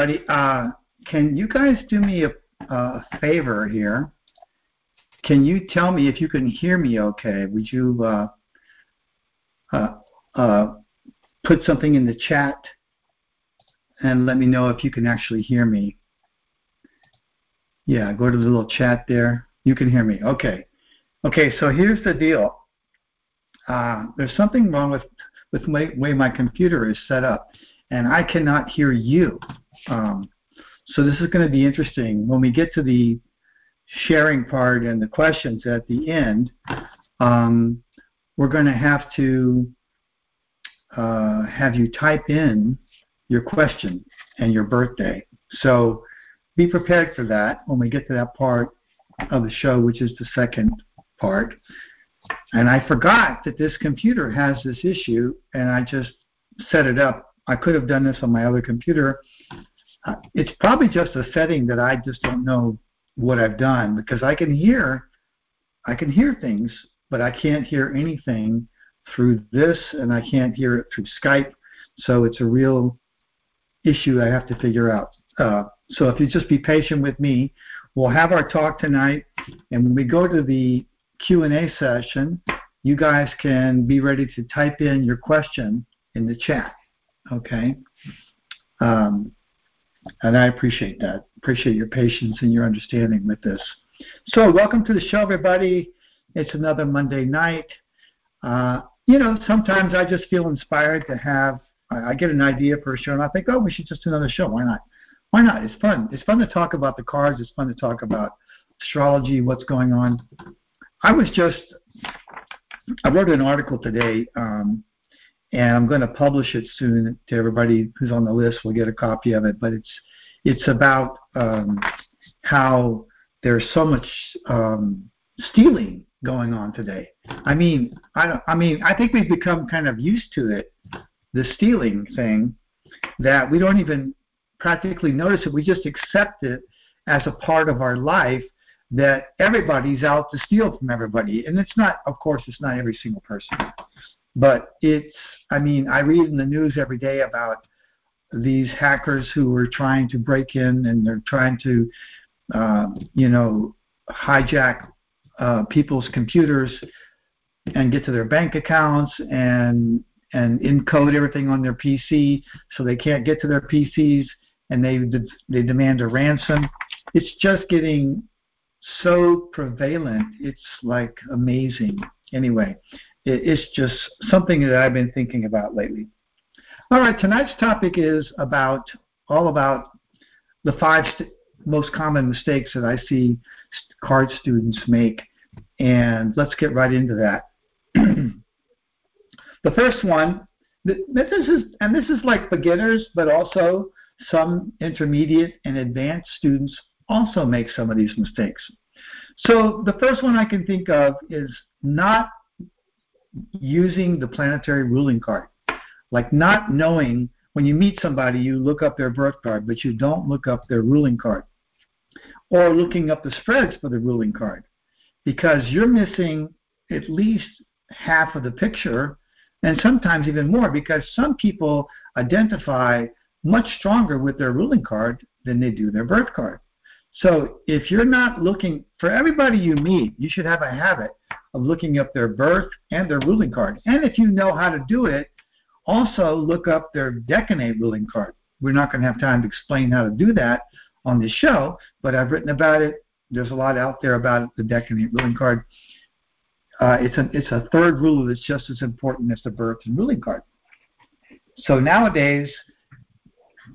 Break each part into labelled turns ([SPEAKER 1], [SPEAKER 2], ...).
[SPEAKER 1] everybody. Uh, can you guys do me a, a, favor here? Can you tell me if you can hear me okay? Would you uh, uh, uh put something in the chat and let me know if you can actually hear me? Yeah, go to the little chat there. You can hear me. Okay. Okay, so here's the deal. Uh, there's something wrong with with the way my computer is set up, and I cannot hear you. Um, so this is going to be interesting when we get to the sharing part and the questions at the end. Um, we're going to have to uh, have you type in your question and your birthday. So be prepared for that when we get to that part of the show, which is the second part. And I forgot that this computer has this issue, and I just set it up. I could have done this on my other computer. It's probably just a setting that I just don't know what I've done because I can hear, I can hear things, but I can't hear anything through this, and I can't hear it through Skype. So it's a real issue I have to figure out. Uh, so if you just be patient with me, we'll have our talk tonight, and when we go to the Q&A session, you guys can be ready to type in your question in the chat. Okay? Um, and I appreciate that. Appreciate your patience and your understanding with this. So, welcome to the show, everybody. It's another Monday night. Uh, you know, sometimes I just feel inspired to have, I get an idea for a show and I think, oh, we should just do another show. Why not? Why not? It's fun. It's fun to talk about the cards. It's fun to talk about astrology, what's going on. I was just, I wrote an article today, um, and I'm going to publish it soon to everybody who's on the list. will get a copy of it, but it's it's about um, how there's so much um, stealing going on today. I mean, I, I mean, I think we've become kind of used to it, the stealing thing, that we don't even practically notice it. We just accept it as a part of our life that everybody's out to steal from everybody. And it's not, of course, it's not every single person. But it's, I mean, I read in the news every day about these hackers who are trying to break in and they're trying to, uh, you know, hijack uh, people's computers and get to their bank accounts and and encode everything on their PC so they can't get to their PCs and they they demand a ransom. It's just getting so prevalent. It's like amazing. Anyway, it's just something that I've been thinking about lately. All right, tonight's topic is about all about the five st- most common mistakes that I see card students make, and let's get right into that. the first one, this is and this is like beginners, but also some intermediate and advanced students also make some of these mistakes. So the first one I can think of is not using the planetary ruling card. Like not knowing when you meet somebody, you look up their birth card, but you don't look up their ruling card. Or looking up the spreads for the ruling card. Because you're missing at least half of the picture, and sometimes even more, because some people identify much stronger with their ruling card than they do their birth card. So if you're not looking, for everybody you meet, you should have a habit of looking up their birth and their ruling card. And if you know how to do it, also look up their decanate ruling card. We're not going to have time to explain how to do that on this show, but I've written about it. There's a lot out there about the decanate ruling card. Uh, it's, a, it's a third ruler that's just as important as the birth and ruling card. So nowadays,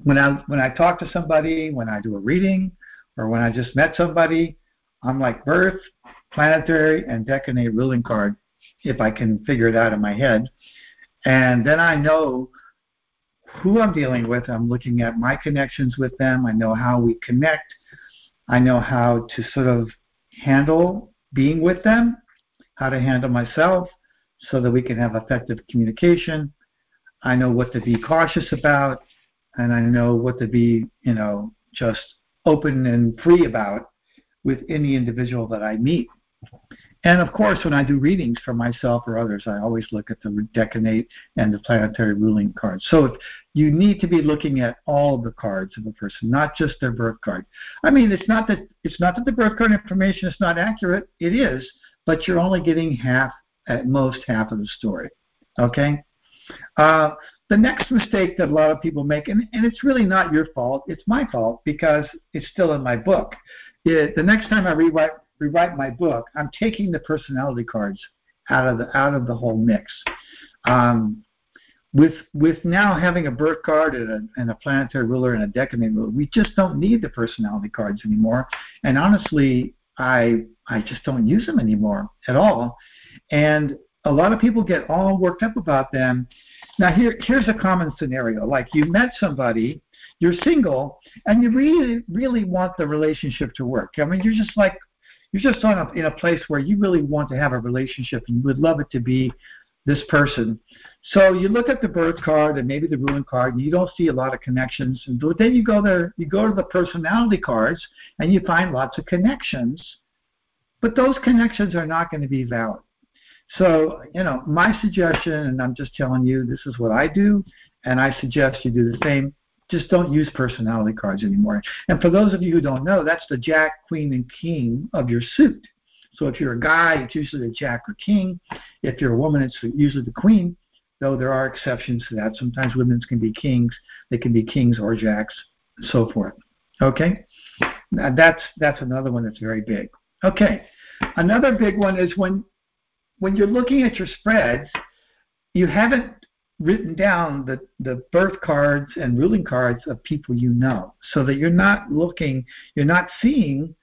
[SPEAKER 1] when I when I talk to somebody, when I do a reading, or when I just met somebody, I'm like birth, planetary, and decanate ruling card if I can figure it out in my head. And then I know who I'm dealing with. I'm looking at my connections with them. I know how we connect. I know how to sort of handle being with them, how to handle myself so that we can have effective communication. I know what to be cautious about, and I know what to be, you know, just open and free about with any individual that I meet. And of course, when I do readings for myself or others, I always look at the decanate and the planetary ruling cards. So you need to be looking at all the cards of a person, not just their birth card. I mean, it's not that it's not that the birth card information is not accurate. It is, but you're only getting half, at most half of the story. Okay. Uh, the next mistake that a lot of people make, and, and it's really not your fault, it's my fault because it's still in my book. It, the next time I rewrite rewrite my book, I'm taking the personality cards out of the out of the whole mix. Um, with with now having a birth card and a, and a planetary ruler and a decanate ruler, we just don't need the personality cards anymore. And honestly, I I just don't use them anymore at all. And a lot of people get all worked up about them. Now here here's a common scenario. Like you met somebody, you're single, and you really really want the relationship to work. I mean, you're just like you're just on a, in a place where you really want to have a relationship and you would love it to be this person. So you look at the birth card and maybe the ruling card, and you don't see a lot of connections. And then you go there, you go to the personality cards, and you find lots of connections. But those connections are not going to be valid. So you know, my suggestion, and I'm just telling you, this is what I do, and I suggest you do the same just don't use personality cards anymore. And for those of you who don't know, that's the Jack, Queen, and King of your suit. So if you're a guy, it's usually the Jack or King. If you're a woman, it's usually the Queen, though there are exceptions to that. Sometimes women can be kings. They can be kings or jacks, and so forth. Okay? Now that's, that's another one that's very big. Okay. Another big one is when, when you're looking at your spreads, you haven't written down the, the birth cards and ruling cards of people you know so that you're not looking, you're not seeing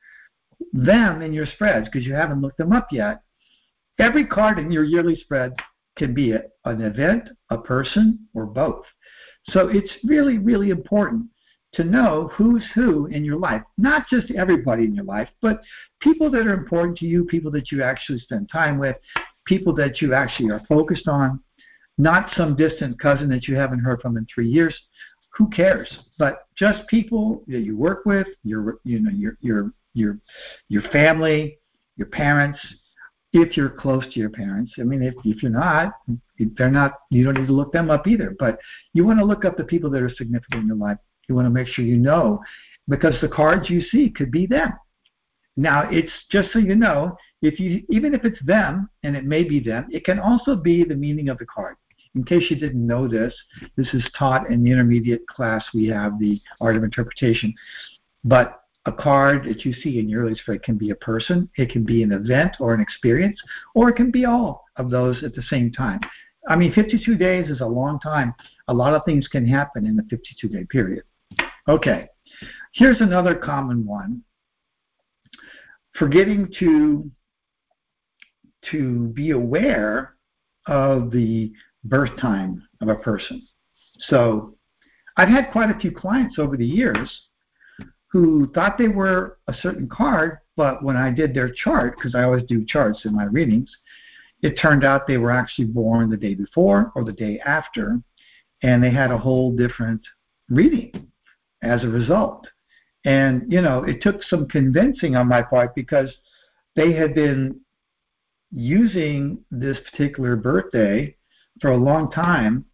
[SPEAKER 1] them in your spreads because you haven't looked them up yet. Every card in your yearly spread can be a, an event, a person, or both. So it's really, really important to know who's who in your life. Not just everybody in your life, but people that are important to you, people that you actually spend time with, people that you actually are focused on, not some distant cousin that you haven't heard from in three years. Who cares? But just people that you work with, your you know your your your your family, your parents. If you're close to your parents, I mean, if if you're not, if they're not, you don't need to look them up either. But you want to look up the people that are significant in your life. You want to make sure you know, because the cards you see could be them. Now, it's just so you know, if you even if it's them, and it may be them, it can also be the meaning of the card. In case you didn't know this, this is taught in the intermediate class we have, the art of interpretation. But a card that you see in your spread can be a person, it can be an event or an experience, or it can be all of those at the same time. I mean, 52 days is a long time. A lot of things can happen in the 52 day period. Okay, here's another common one. Forgetting to to be aware of the birth time of a person. So I've had quite a few clients over the years who thought they were a certain card, but when I did their chart, because I always do charts in my readings, it turned out they were actually born the day before or the day after, and they had a whole different reading as a result. And, you know, it took some convincing on my part because they had been using this particular birthday for a long time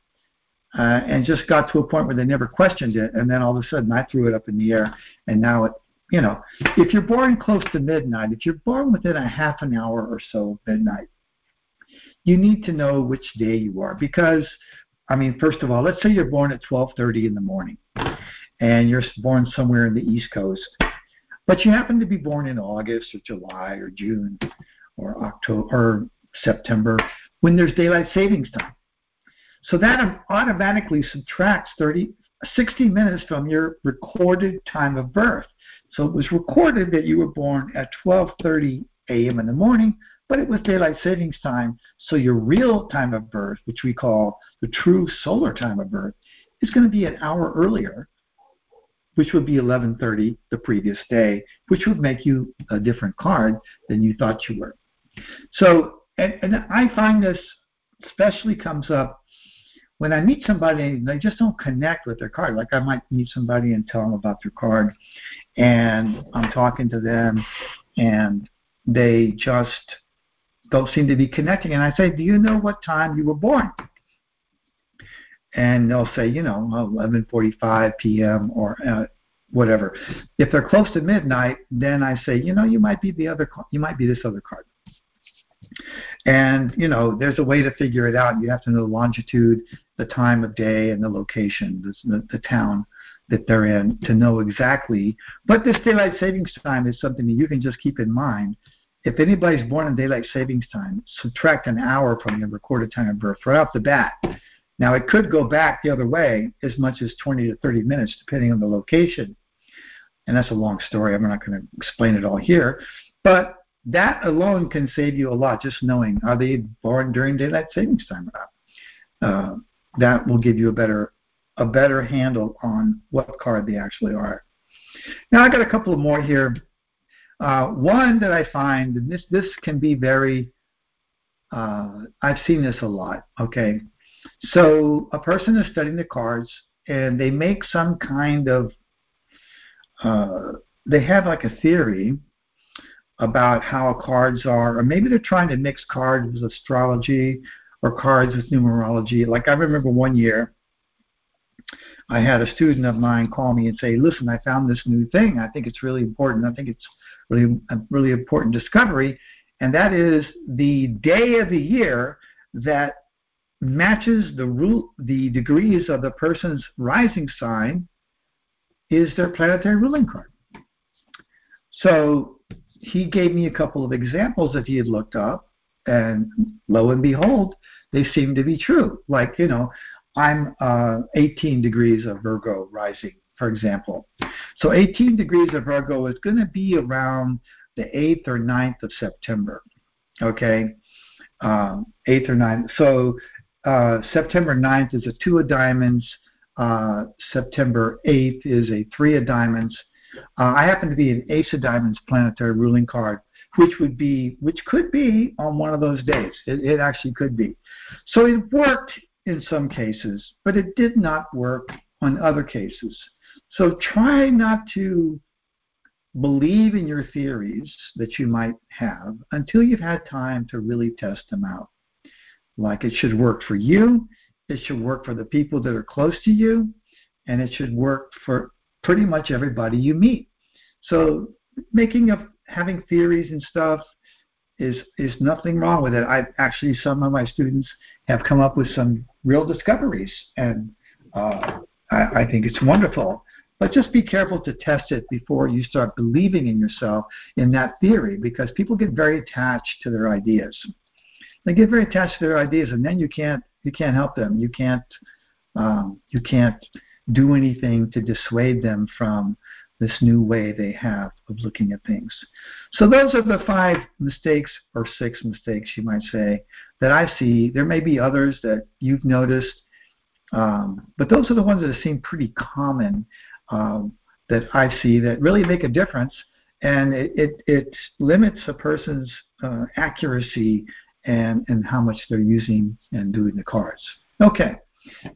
[SPEAKER 1] uh, and just got to a point where they never questioned it. And then all of a sudden I threw it up in the air. And now it, you know, if you're born close to midnight, if you're born within a half an hour or so of midnight, you need to know which day you are because, I mean, first of all, let's say you're born at 12:30 in the morning, and you're born somewhere in the East Coast, but you happen to be born in August or July or June or October or September when there's daylight savings time. So that automatically subtracts 30, 60 minutes from your recorded time of birth. So it was recorded that you were born at 12:30 a.m. in the morning, but it was daylight savings time. So your real time of birth, which we call the true solar time of birth, is going to be an hour earlier, which would be 11:30 the previous day, which would make you a different card than you thought you were. So, and, and I find this especially comes up when I meet somebody and they just don't connect with their card. Like I might meet somebody and tell them about their card, and I'm talking to them, and they just don't seem to be connecting. And I say, do you know what time you were born? And they'll say, you know, 11:45 p.m. or uh, whatever. If they're close to midnight, then I say, you know, you might be the other, you might be this other card. And you know, there's a way to figure it out. You have to know the longitude, the time of day, and the location, the, the town that they're in, to know exactly. But this daylight savings time is something that you can just keep in mind. If anybody's born in daylight savings time, subtract an hour from the recorded time of birth right off the bat. Now it could go back the other way as much as 20 to 30 minutes, depending on the location. And that's a long story. I'm not going to explain it all here. But that alone can save you a lot, just knowing are they born during daylight savings time or not. Uh, that will give you a better a better handle on what card they actually are. Now I got a couple of more here. Uh, one that I find, and this this can be very, uh, I've seen this a lot. Okay, so a person is studying the cards and they make some kind of, uh, they have like a theory about how cards are, or maybe they're trying to mix cards with astrology or cards with numerology. Like I remember one year, I had a student of mine call me and say, "Listen, I found this new thing. I think it's really important. I think it's really a really important discovery, and that is the day of the year that matches the rule, the degrees of the person's rising sign is their planetary ruling card." So he gave me a couple of examples that he had looked up, and lo and behold, they seem to be true. Like, you know, I'm uh, 18 degrees of Virgo rising, for example. So 18 degrees of Virgo is going to be around the 8th or 9th of September. Okay? Um, 8th or 9th. So uh, September 9th is a two of diamonds. Uh, September 8th is a three of diamonds. Uh, I happen to be an Ace of Diamonds planetary ruling card, which would be, which could be on one of those days. It, it actually could be. So it worked in some cases, but it did not work on other cases. So try not to believe in your theories that you might have until you've had time to really test them out. Like it should work for you, it should work for the people that are close to you, and it should work for pretty much everybody you meet. So making up having theories and stuff is is nothing wrong with it. I actually some of my students have come up with some real discoveries, and uh, I, I think it's wonderful. But just be careful to test it before you start believing in yourself in that theory, because people get very attached to their ideas. They get very attached to their ideas, and then you can't you can't help them. You can't um, you can't do anything to dissuade them from this new way they have of looking at things. So those are the five mistakes, or six mistakes, you might say, that I see. There may be others that you've noticed, um, but those are the ones that seem pretty common um, that I see that really make a difference, and it, it, it limits a person's uh, accuracy and, and how much they're using and doing the cards. Okay,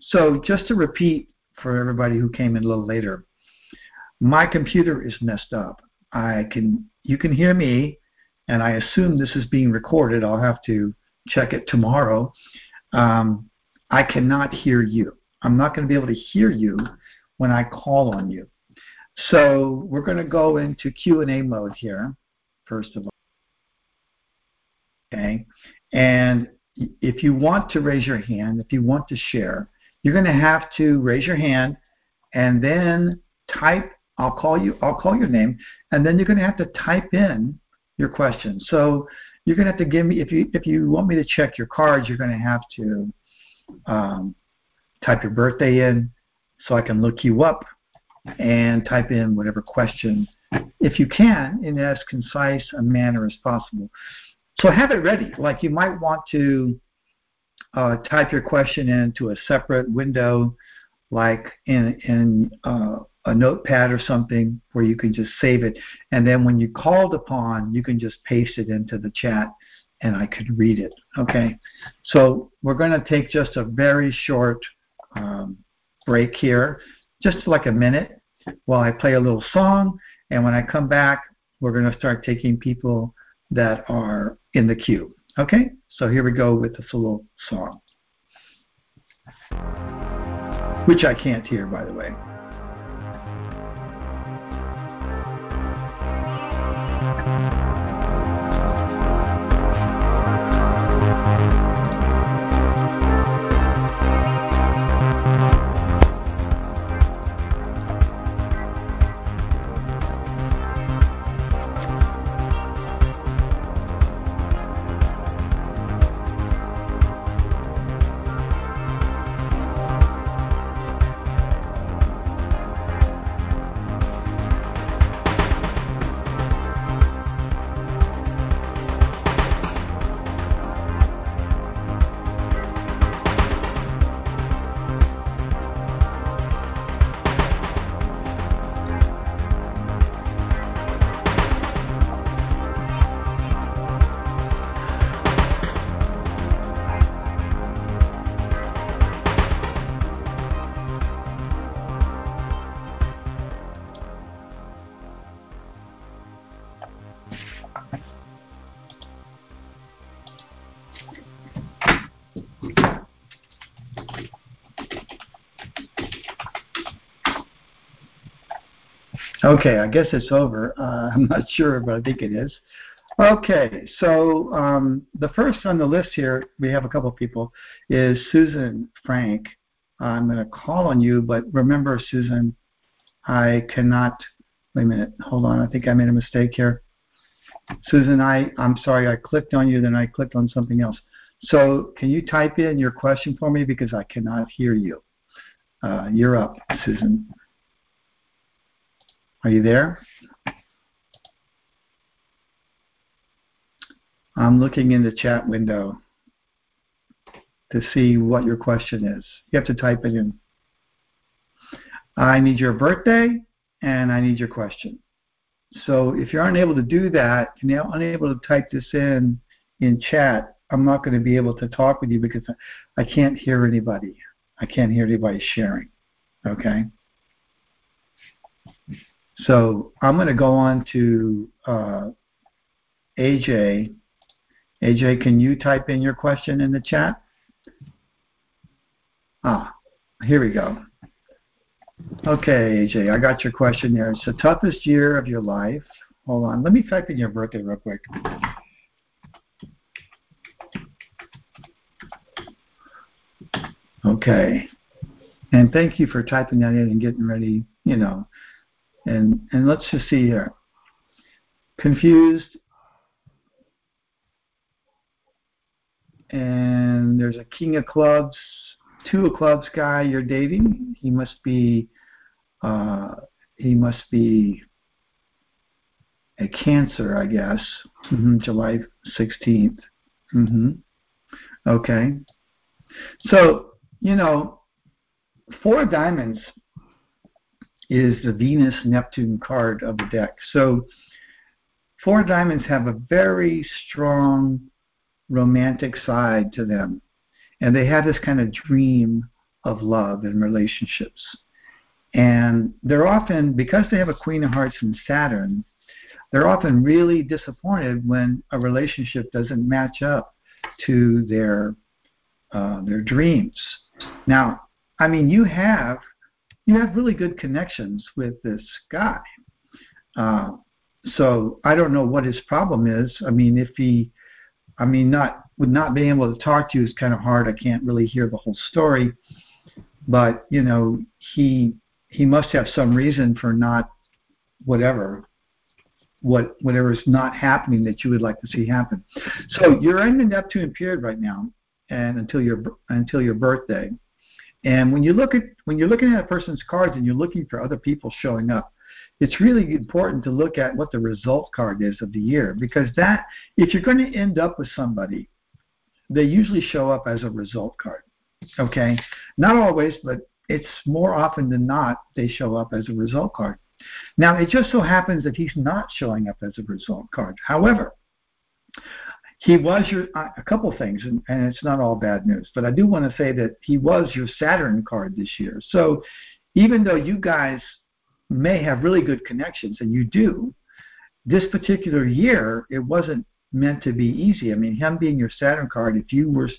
[SPEAKER 1] so just to repeat for everybody who came in a little later. My computer is messed up. I can you can hear me, and I assume this is being recorded. I'll have to check it tomorrow. Um, I cannot hear you. I'm not going to be able to hear you when I call on you. So we're going to go into Q&A mode here, first of all. Okay, and if you want to raise your hand, if you want to share, you're going to have to raise your hand and then type I'll call you I'll call your name and then you're going to have to type in your question. So you're going to have to give me if you if you want me to check your cards, you're going to have to um, type your birthday in so I can look you up and type in whatever question if you can in as concise a manner as possible. So have it ready. Like you might want to uh, type your question into a separate window, like in, in uh, a notepad or something, where you can just save it. And then when you called upon, you can just paste it into the chat and I could read it. Okay? So we're going to take just a very short um, break here, just like a minute, while I play a little song. And when I come back, we're going to start taking people that are in the queue. Okay, so here we go with the little song, which I can't hear, by the way. Okay, I guess it's over. Uh, I'm not sure, but I think it is. Okay, so um, the first on the list here, we have a couple of people, is Susan Frank. I'm going to call on you, but remember, Susan, I cannot. Wait a minute. Hold on. I think I made a mistake here. Susan, I, I'm sorry. I clicked on you, then I clicked on something else. So can you type in your question for me because I cannot hear you. Uh, you're up, Susan. Are you there? I'm looking in the chat window to see what your question is. You have to type it in. I need your birthday and I need your question. So if you're unable to do that and you're unable to type this in in chat, I'm not going to be able to talk with you because I can't hear anybody. I can't hear anybody sharing. Okay? So I'm going to go on to uh, AJ. AJ, can you type in your question in the chat? Ah, here we go. Okay, AJ, I got your question there. It's the toughest year of your life. Hold on. Let me type in your birthday real quick. Okay. And thank you for typing that in and getting ready, you know, and, and let's just see here. Confused. And there's a king of clubs, two of clubs guy you're dating. He must be, uh, he must be a cancer, I guess. Mm-hmm, July 16th. Mm-hmm. Okay. So, you know, four diamonds is the Venus Neptune card of the deck. So four diamonds have a very strong romantic side to them. And they have this kind of dream of love and relationships. And they're often, because they have a Queen of Hearts and Saturn, they're often really disappointed when a relationship doesn't match up to their uh, their dreams. Now, I mean, you have you have really good connections with this guy. Uh, so I don't know what his problem is. I mean, if he, I mean, not with not being able to talk to you is kind of hard. I can't really hear the whole story, but you know, he he must have some reason for not whatever what whatever is not happening that you would like to see happen. So you're in the Neptune period right now, and until your until your birthday. And when you look at when you're looking at a person's cards and you're looking for other people showing up, it's really important to look at what the result card is of the year because that if you're going to end up with somebody, they usually show up as a result card. Okay, not always, but it's more often than not they show up as a result card. Now it just so happens that he's not showing up as a result card. However, he was your a couple things, and, and it's not all bad news. But I do want to say that he was your Saturn card this year. So even though you guys may have really good connections, and you do, this particular year it wasn't meant to be easy. I mean, him being your Saturn card, if you were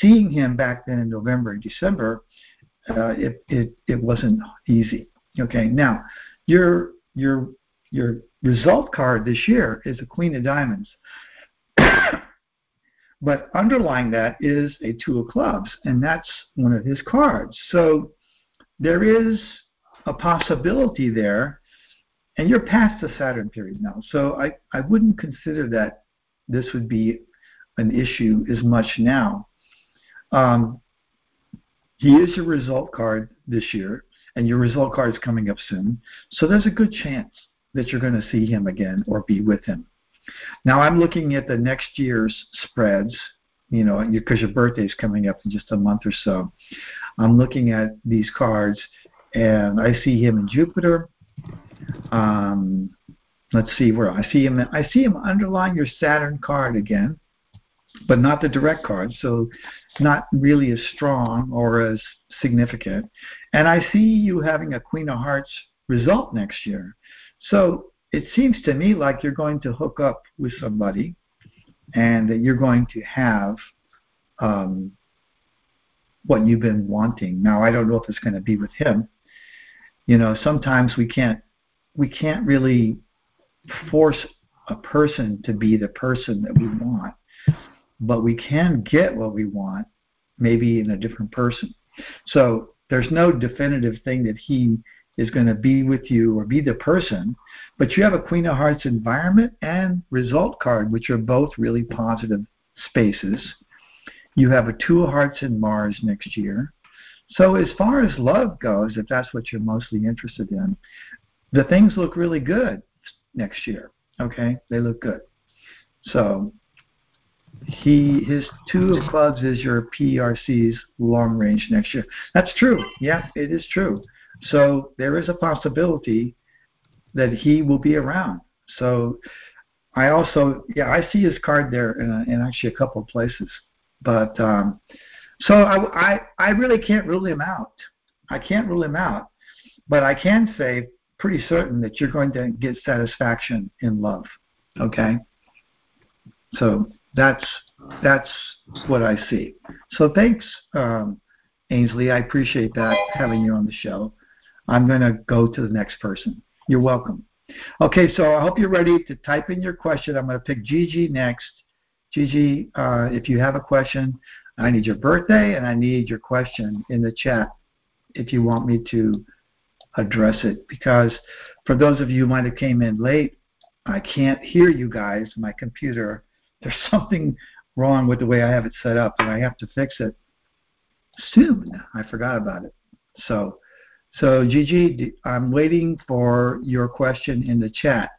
[SPEAKER 1] seeing him back then in November and December, uh, it, it it wasn't easy. Okay, now your your your result card this year is a Queen of Diamonds. but underlying that is a Two of Clubs, and that's one of his cards. So there is a possibility there, and you're past the Saturn period now. So I, I wouldn't consider that this would be an issue as much now. Um, he is your result card this year, and your result card is coming up soon. So there's a good chance that you're going to see him again or be with him. Now I'm looking at the next year's spreads, you know, because your birthday is coming up in just a month or so. I'm looking at these cards, and I see him in Jupiter. Um, let's see where I see him. I see him underlying your Saturn card again, but not the direct card, so not really as strong or as significant. And I see you having a Queen of Hearts result next year. So it seems to me like you're going to hook up with somebody and that you're going to have um, what you've been wanting. Now, I don't know if it's going to be with him. You know, sometimes we can't we can't really force a person to be the person that we want, but we can get what we want, maybe in a different person. So there's no definitive thing that he is going to be with you or be the person, but you have a Queen of Hearts environment and result card, which are both really positive spaces. You have a Two of Hearts in Mars next year. So as far as love goes, if that's what you're mostly interested in, the things look really good next year. Okay, they look good. So he his two of clubs is your PRC's long range next year. That's true. Yeah, it is true. So there is a possibility that he will be around. So I also, yeah, I see his card there in, a, in actually a couple of places. But um, so I, I, I really can't rule him out. I can't rule him out, but I can say pretty certain that you're going to get satisfaction in love. Okay. So that's that's what I see. So thanks, um, Ainsley. I appreciate that having you on the show. I'm going to go to the next person. You're welcome. Okay, so I hope you're ready to type in your question. I'm going to pick Gigi next. Gigi, uh, if you have a question, I need your birthday and I need your question in the chat if you want me to address it. Because for those of you who might have came in late, I can't hear you guys. My computer, there's something wrong with the way I have it set up, and I have to fix it soon. I forgot about it. So so Gigi, I'm waiting for your question in the chat.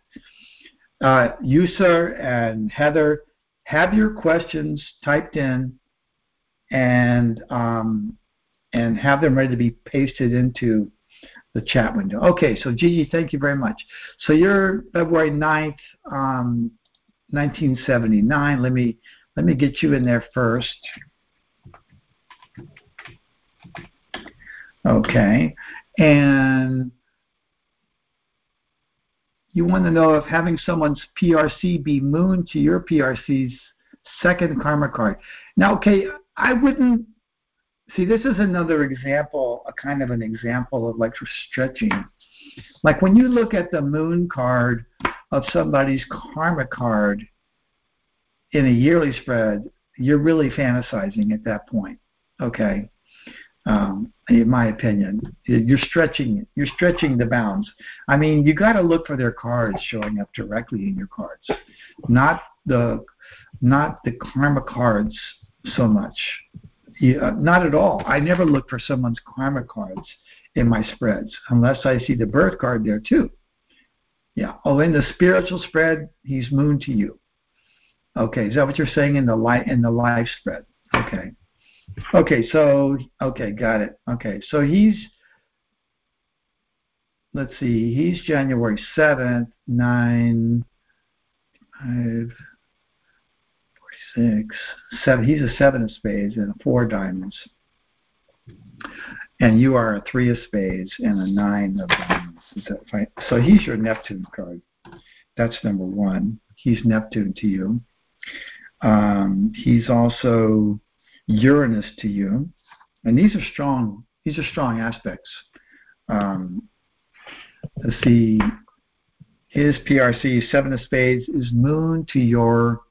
[SPEAKER 1] Uh, Yusa and Heather, have your questions typed in and um, and have them ready to be pasted into the chat window. Okay, so Gigi, thank you very much. So you're February 9th, um, 1979. Let me let me get you in there first. Okay, and you want to know if having someone's PRC be moon to your PRC's second karma card. Now, okay, I wouldn't see this is another example, a kind of an example of like stretching. Like when you look at the moon card of somebody's karma card in a yearly spread, you're really fantasizing at that point. Okay um, in my opinion. You're stretching you're stretching the bounds. I mean, you got to look for their cards showing up directly in your cards, not the not the karma cards so much. Yeah, not at all. I never look for someone's karma cards in my spreads unless I see the birth card there too. Yeah. Oh, in the spiritual spread, he's moon to you. Okay, is that what you're saying in the light in the life spread? Okay. Okay, so okay, got it. Okay, so he's let's see, he's January seventh, nine, five, six, seven. He's a seven of spades and a four of diamonds, and you are a three of spades and a nine of diamonds. Is that right? So he's your Neptune card. That's number one. He's Neptune to you. Um, he's also Uranus to you, and these are strong. These are strong aspects. Um, let's see. His PRC Seven of Spades is Moon to your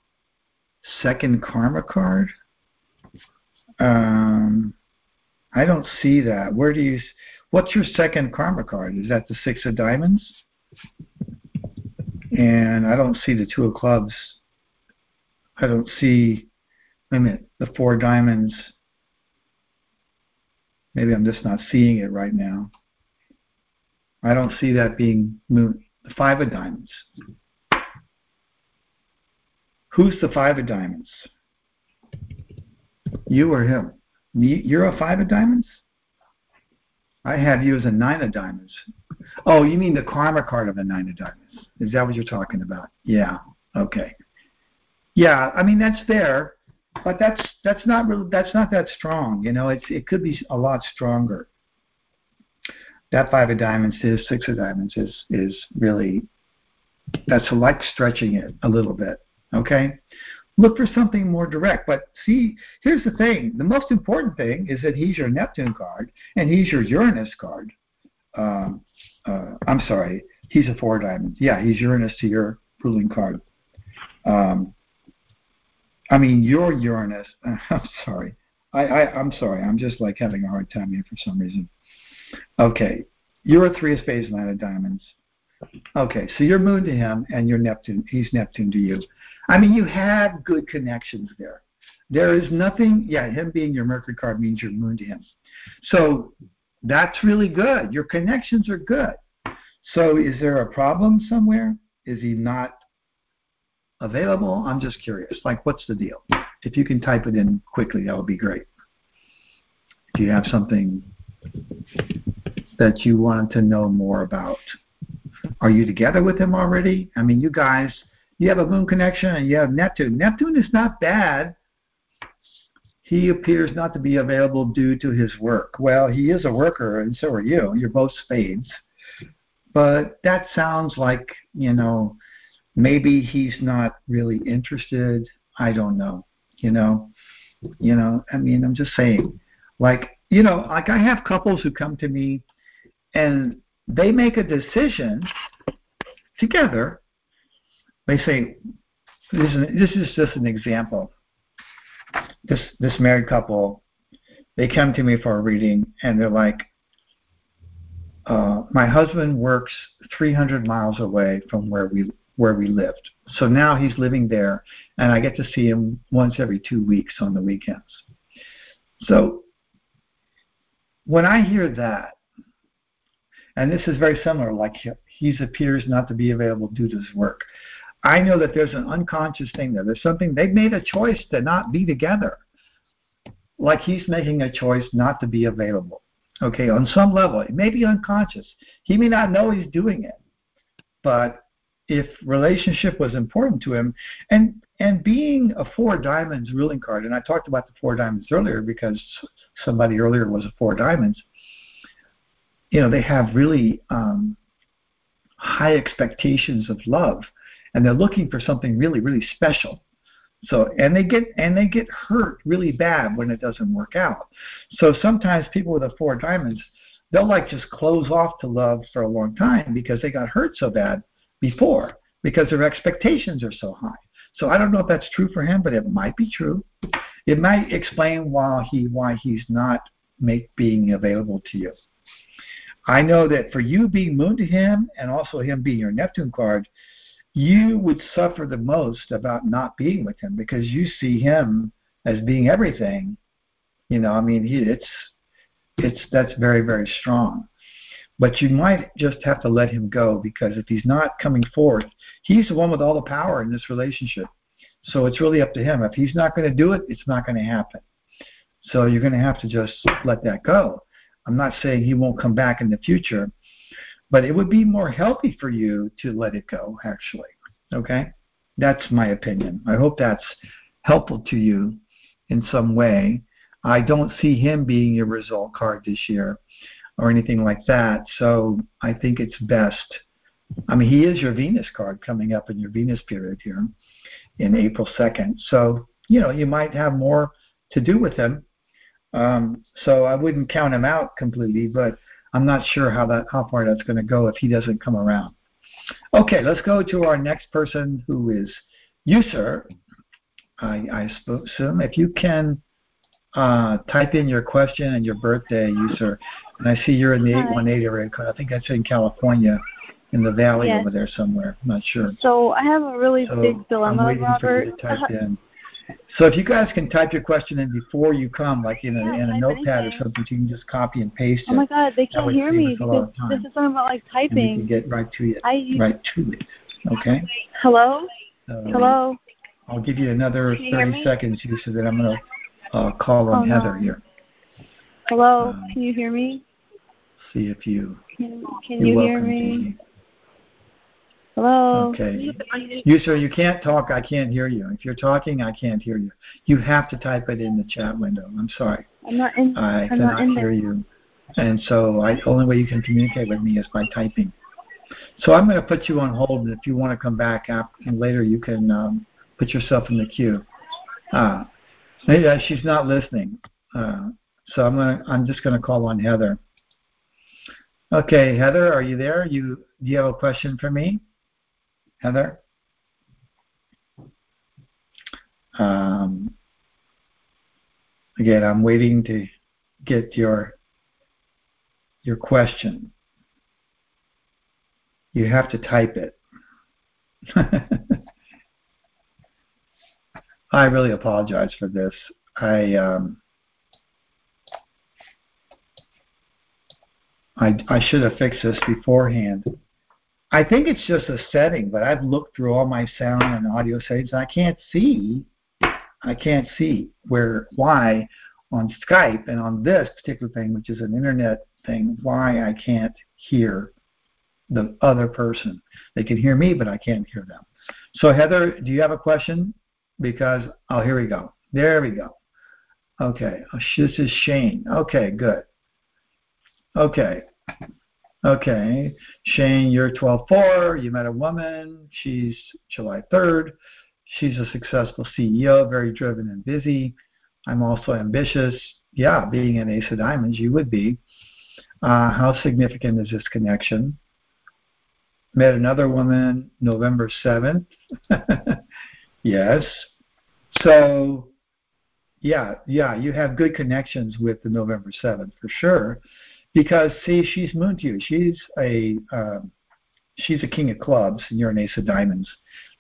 [SPEAKER 1] second karma card. Um, I don't see that. Where do you? What's your second karma card? Is that the Six of Diamonds? And I don't see the Two of Clubs. I don't see. Minute. The Four Diamonds. Maybe I'm just not seeing it right now. I don't see that being moon. The Five of Diamonds. Who's the Five of Diamonds? You or him? You're a Five of Diamonds? I have you as a Nine of Diamonds. Oh, you mean the karma card of the Nine of Diamonds? Is that what you're talking about? Yeah. Okay. Yeah, I mean that's there, but that's that's not really that's not that strong. You know, it's it could be a lot stronger. That five of diamonds is six of diamonds is is really that's like stretching it a little bit. Okay, look for something more direct. But see, here's the thing: the most important thing is that he's your Neptune card and he's your Uranus card. Um, uh, I'm sorry, he's a four diamonds. Yeah, he's Uranus to your ruling card. Um, I mean, your Uranus. I'm sorry. I, I, I'm sorry. I'm just like having a hard time here for some reason. Okay, you're a three of spades, nine of diamonds. Okay, so you're moon to him, and you're Neptune. He's Neptune to you. I mean, you have good connections there. There is nothing. Yeah, him being your Mercury card means you're moon to him. So that's really good. Your connections are good. So is there a problem somewhere? Is he not available? I'm just curious. Like, what's the deal? If you can type it in quickly, that would be great. Do you have something that you want to know more about? Are you together with him already? I mean, you guys, you have a moon connection and you have Neptune. Neptune is not bad. He appears not to be available due to his work. Well, he is a worker, and so are you. You're both spades. But that sounds like, you know, maybe he's not really interested. I don't know. You know, you know. I mean, I'm just saying. Like, you know, like I have couples who come to me, and they make a decision together. They say, this is, this is just an example. This this married couple, they come to me for a reading, and they're like, uh, my husband works 300 miles away from where we where we lived. So now he's living there, and I get to see him once every two weeks on the weekends. So when I hear that, and this is very similar, like he appears not to be available due to his work. I know that there's an unconscious thing there. There's something they've made a choice to not be together. Like he's making a choice not to be available. Okay, on some level, it may be unconscious. He may not know he's doing it, but if relationship was important to him and and being a four diamonds ruling card and i talked about the four diamonds earlier because somebody earlier was a four diamonds you know they have really um, high expectations of love and they're looking for something really really special. So and they get and they get hurt really bad when it doesn't work out. So sometimes people with a four diamonds they'll like just close off to love for a long time because they got hurt so bad before because their expectations are so high. So I don't know if that's true for him, but it might be true. It might explain why he why he's not make being available to you. I know that for you being moon to him and also him being your Neptune card, you would suffer the most about not being with him because you see him as being everything. You know, I mean, he, it's it's that's very very strong. But you might just have to let him go because if he's not coming forth, he's the one with all the power in this relationship. So it's really up to him. If he's not going to do it, it's not going to happen. So you're going to have to just let that go. I'm not saying he won't come back in the future, but it would be more healthy for you to let it go, actually. Okay? That's my opinion. I hope that's helpful to you in some way. I don't see him being your result card this year or anything like that. So I think it's best. I mean, he is your Venus card coming up in your Venus period here. in April 2nd. So, you know, you might have more to do with him. Um, so I wouldn't count him out completely, but I'm not sure how that how far that's going to go if he doesn't come around. Okay, let's go to our next person who is you, sir. I, I assume if you can uh, type in your question and your birthday, you sir. And I see you're in the 818 area code. I think that's in California, in the valley
[SPEAKER 2] yes.
[SPEAKER 1] over there somewhere. I'm not sure.
[SPEAKER 2] So I have a really
[SPEAKER 1] so
[SPEAKER 2] big dilemma,
[SPEAKER 1] I'm waiting
[SPEAKER 2] Robert.
[SPEAKER 1] for you to type in. So if you guys can type your question in before you come, like in a,
[SPEAKER 2] Yeah,
[SPEAKER 1] in a notepad
[SPEAKER 2] anything.
[SPEAKER 1] or something, so you can just copy and paste it.
[SPEAKER 2] Oh my God, they can't hear me
[SPEAKER 1] us a lot
[SPEAKER 2] because
[SPEAKER 1] of
[SPEAKER 2] this is something about like
[SPEAKER 1] and we can get right to it.
[SPEAKER 2] I
[SPEAKER 1] Right to it. Okay.
[SPEAKER 2] hello,
[SPEAKER 1] So
[SPEAKER 2] hello.
[SPEAKER 1] I'll give you another
[SPEAKER 2] you
[SPEAKER 1] 30 seconds you, so that I'm going to uh, call on
[SPEAKER 2] Oh, no.
[SPEAKER 1] Heather here.
[SPEAKER 2] Hello,
[SPEAKER 1] Um,
[SPEAKER 2] can you hear me?
[SPEAKER 1] See if you.
[SPEAKER 2] Can, can
[SPEAKER 1] You're
[SPEAKER 2] hear me? Hello.
[SPEAKER 1] Okay. You, sir, you can't talk. I can't hear you. If you're talking, I can't hear you. You have to type it in the chat window. I'm sorry.
[SPEAKER 2] I'm not in.
[SPEAKER 1] I
[SPEAKER 2] I'm not
[SPEAKER 1] cannot
[SPEAKER 2] in
[SPEAKER 1] hear you. And so I only way you can communicate with me is by typing. So I'm going to put you on hold, and if you want to come back after, and later, you can um, put yourself in the queue. Uh, maybe she's not listening, uh, so I'm going to, I'm just going to call on Heather. Okay, Heather, are you there? You do you have a question for me, Heather? Um, again, I'm waiting to get your your question. You have to type it. I really apologize for this. I um, I I should have fixed this beforehand. I think it's just a setting, but I've looked through all my sound and audio settings. And I can't see. I can't see where why on Skype and on this particular thing, which is an internet thing, why I can't hear the other person. They can hear me, but I can't hear them. So Heather, do you have a question? Because oh, here we go. There we go. Okay, oh, this is Shane. Okay, good. Okay, okay. Shane, you're 12-4. You met a woman. She's July 3rd. She's a successful CEO, very driven and busy. I'm also ambitious. Yeah, being an ace of diamonds, you would be. Uh, how significant is this connection? Met another woman November 7th. yes. So, yeah, yeah, you have good connections with the November 7th for sure. Because, see, she's you. She's a. Um, she's a king of clubs and you're an ace of diamonds.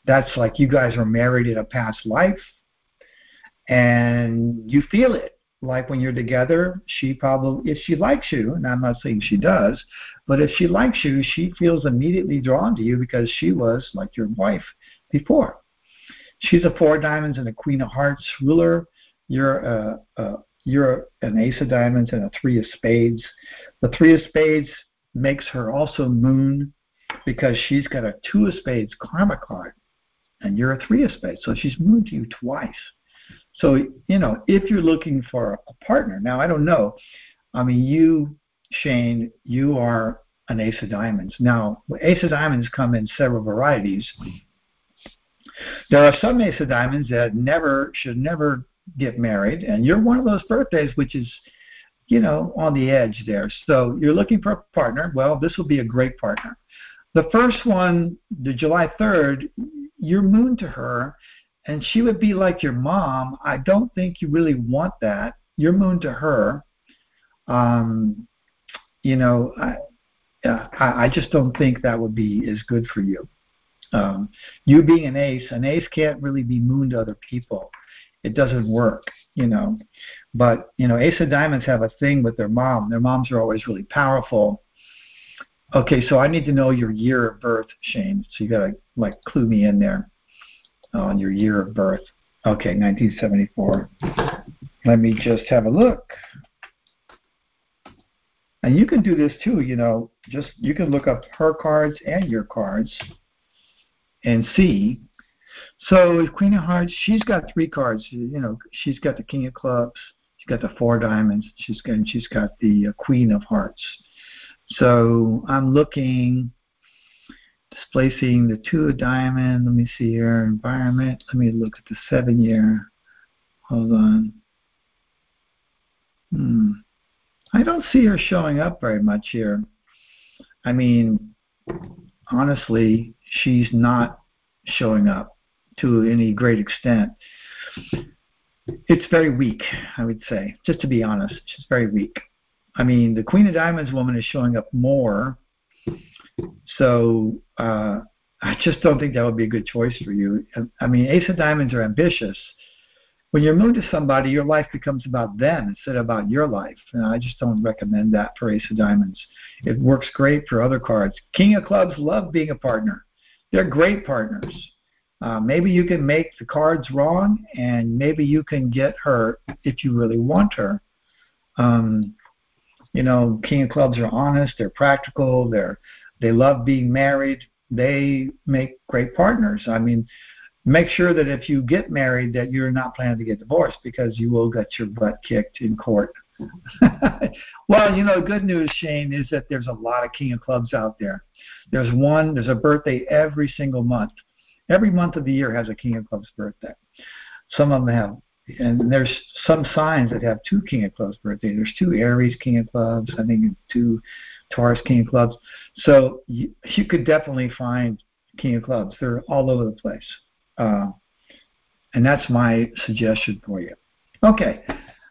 [SPEAKER 1] That's like you guys were married in a past life and you feel it. Like when you're together, she probably, if she likes you, and I'm not saying she does, but if she likes you, she feels immediately drawn to you because she was like your wife before. She's a four diamonds and a queen of hearts ruler. You're a, a you're an ace of diamonds and a three of spades. The three of spades makes her also moon because she's got a two of spades karma card and you're a three of spades. So she's moon to you twice. So, you know, if you're looking for a partner, now I don't know. I mean, you, Shane, you are an ace of diamonds. Now, ace of diamonds come in several varieties. There are some ace of diamonds that never should never get married, and you're one of those birthdays which is, you know, on the edge there. So you're looking for a partner. Well, this will be a great partner. The first one, the July 3rd, you're moon to her, and she would be like your mom. I don't think you really want that. You're moon to her. Um, you know, I, I, I just don't think that would be as good for you. Um, you being an ace, an ace can't really be moon to other people. It doesn't work, you know. But you know, ace of diamonds have a thing with their mom. Their moms are always really powerful. Okay, so I need to know your year of birth, Shane. So you gotta like clue me in there on your year of birth. Okay, 1974. Let me just have a look. And you can do this too, you know, just you can look up her cards and your cards and see. So Queen of Hearts, she's got three cards. You know, she's got the King of Clubs, she's got the Four Diamonds, she's got and she's got the uh, Queen of Hearts. So I'm looking. displacing the two of diamond. Let me see here. Environment. Let me look at the seven year. Hold on. Hmm. I don't see her showing up very much here. I mean, honestly, she's not showing up to any great extent. It's very weak, I would say, just to be honest. She's very weak. I mean, the Queen of Diamonds woman is showing up more. So uh, I just don't think that would be a good choice for you. I mean, Ace of Diamonds are ambitious. When you're moon to somebody, your life becomes about them instead of about your life. And I just don't recommend that for Ace of Diamonds. It works great for other cards. King of Clubs love being a partner. They're great partners. Uh, maybe you can make the cards wrong, and maybe you can get her if you really want her. Um, you know, King of Clubs are honest, they're practical, they're they love being married. They make great partners. I mean, make sure that if you get married, that you're not planning to get divorced because you will get your butt kicked in court. well, you know, good news, Shane, is that there's a lot of King of Clubs out there. There's one, there's a birthday every single month. Every month of the year has a King of Clubs birthday. Some of them have and there's some signs that have two King of Clubs birthdays. There's two Aries King of Clubs, I think two Taurus King of Clubs. So you, you could definitely find King of Clubs. They're all over the place. Uh, and that's my suggestion for you. Okay,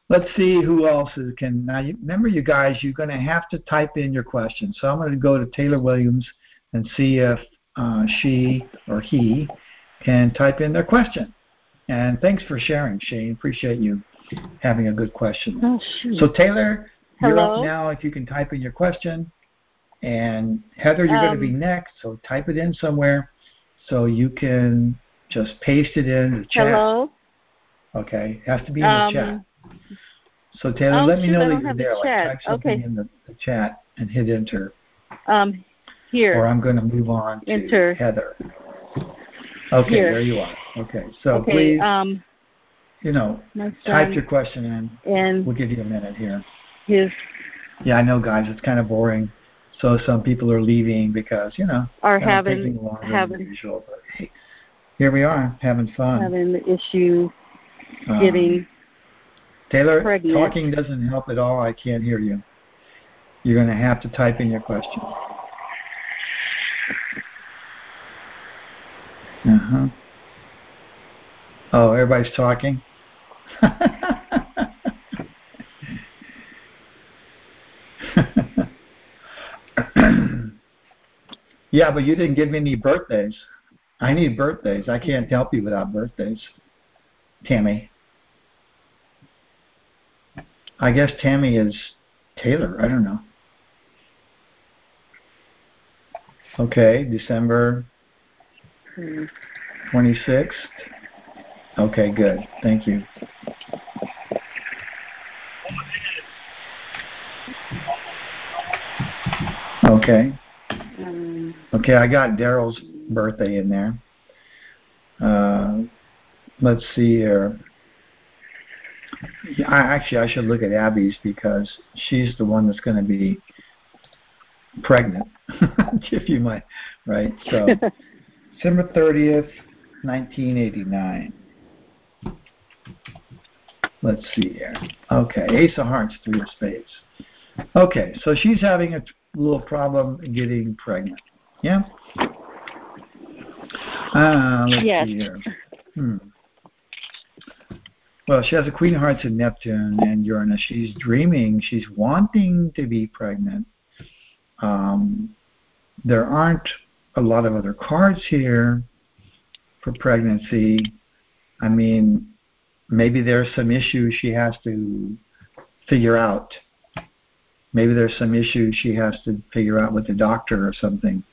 [SPEAKER 1] let's see who else can. Now, you, remember, you guys, you're going to have to type in your question. So I'm going to go to Taylor Williams and see if uh, she or he can type in their question. And thanks for sharing, Shane. Appreciate you having a good question.
[SPEAKER 2] Oh,
[SPEAKER 1] so Taylor,
[SPEAKER 2] Hello?
[SPEAKER 1] you're up now. If you can type in your question, and Heather, you're um, going to be next. So type it in somewhere, so you can just paste it in the chat.
[SPEAKER 2] Hello.
[SPEAKER 1] Okay, it has to be in the
[SPEAKER 2] um,
[SPEAKER 1] chat. So Taylor,
[SPEAKER 2] oh,
[SPEAKER 1] let me know that you're
[SPEAKER 2] the
[SPEAKER 1] there. Like, type something
[SPEAKER 2] okay.
[SPEAKER 1] in the, the, chat and hit enter.
[SPEAKER 2] Um, here.
[SPEAKER 1] Or I'm going to move on to
[SPEAKER 2] enter.
[SPEAKER 1] Heather. Okay,
[SPEAKER 2] Here.
[SPEAKER 1] there you are. Okay, so
[SPEAKER 2] okay,
[SPEAKER 1] please,
[SPEAKER 2] um,
[SPEAKER 1] you know, type your question in.
[SPEAKER 2] And
[SPEAKER 1] we'll give you a minute here.
[SPEAKER 2] His.
[SPEAKER 1] Yeah, I know, guys. It's kind of boring. So some people are leaving because you know
[SPEAKER 2] are
[SPEAKER 1] having
[SPEAKER 2] having
[SPEAKER 1] usual. But hey, here we are having fun.
[SPEAKER 2] Having the issue
[SPEAKER 1] um,
[SPEAKER 2] getting.
[SPEAKER 1] Taylor,
[SPEAKER 2] pregnant.
[SPEAKER 1] talking doesn't help at all. I can't hear you. You're going to have to type in your question. Uh-huh. Oh, everybody's talking? yeah, but you didn't give me any birthdays. I need birthdays. I can't help you without birthdays. Tammy. I guess Tammy is Taylor. I don't know. Okay, December 26th? Okay, good. Thank you. Okay. Okay, I got Daryl's birthday in there. Uh, let's see here. I, actually, I should look at Abby's because she's the one that's going to be pregnant, if you might, right? So December 30th, 1989. Let's see here. Okay, Ace of Hearts, Three of Spades. Okay, so she's having a little problem getting pregnant. Yeah? Uh, let's
[SPEAKER 2] yes.
[SPEAKER 1] see here. Hmm. Well, she has a Queen of Hearts and Neptune and Uranus. She's dreaming. She's wanting to be pregnant. Um, there aren't a lot of other cards here for pregnancy. I mean, maybe there's some issues she has to figure out. Maybe there's some issues she has to figure out with the doctor or something.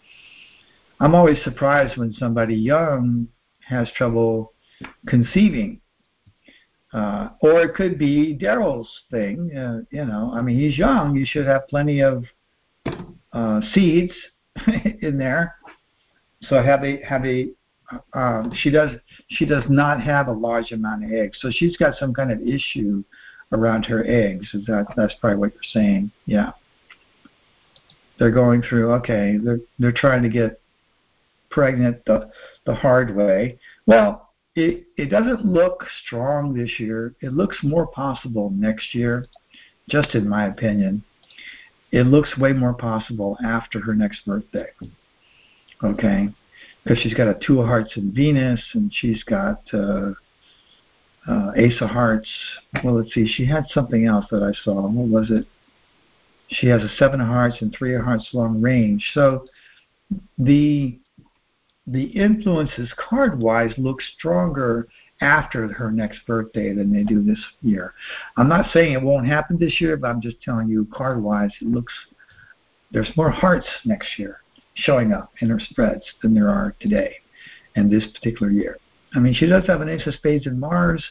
[SPEAKER 1] I'm always surprised when somebody young has trouble conceiving. Uh, or it could be Daryl's thing. Uh, you know, I mean, he's young. You should have plenty of uh, seeds in there. So have a have a um, she does she does not have a large amount of eggs, so she's got some kind of issue around her eggs. Is that that's probably what you're saying? Yeah. They're going through. Okay, they're they're trying to get pregnant the the hard way. Well, it it doesn't look strong this year. It looks more possible next year, just in my opinion. It looks way more possible after her next birthday. Okay, because she's got a two of hearts in Venus, and she's got uh, uh, Ace of Hearts. Well, let's see. She had something else that I saw. What was it? She has a seven of hearts and three of hearts long range. So the the influences card wise look stronger after her next birthday than they do this year. I'm not saying it won't happen this year, but I'm just telling you card wise it looks there's more hearts next year showing up in her spreads than there are today in this particular year. I mean she does have an ace of spades in Mars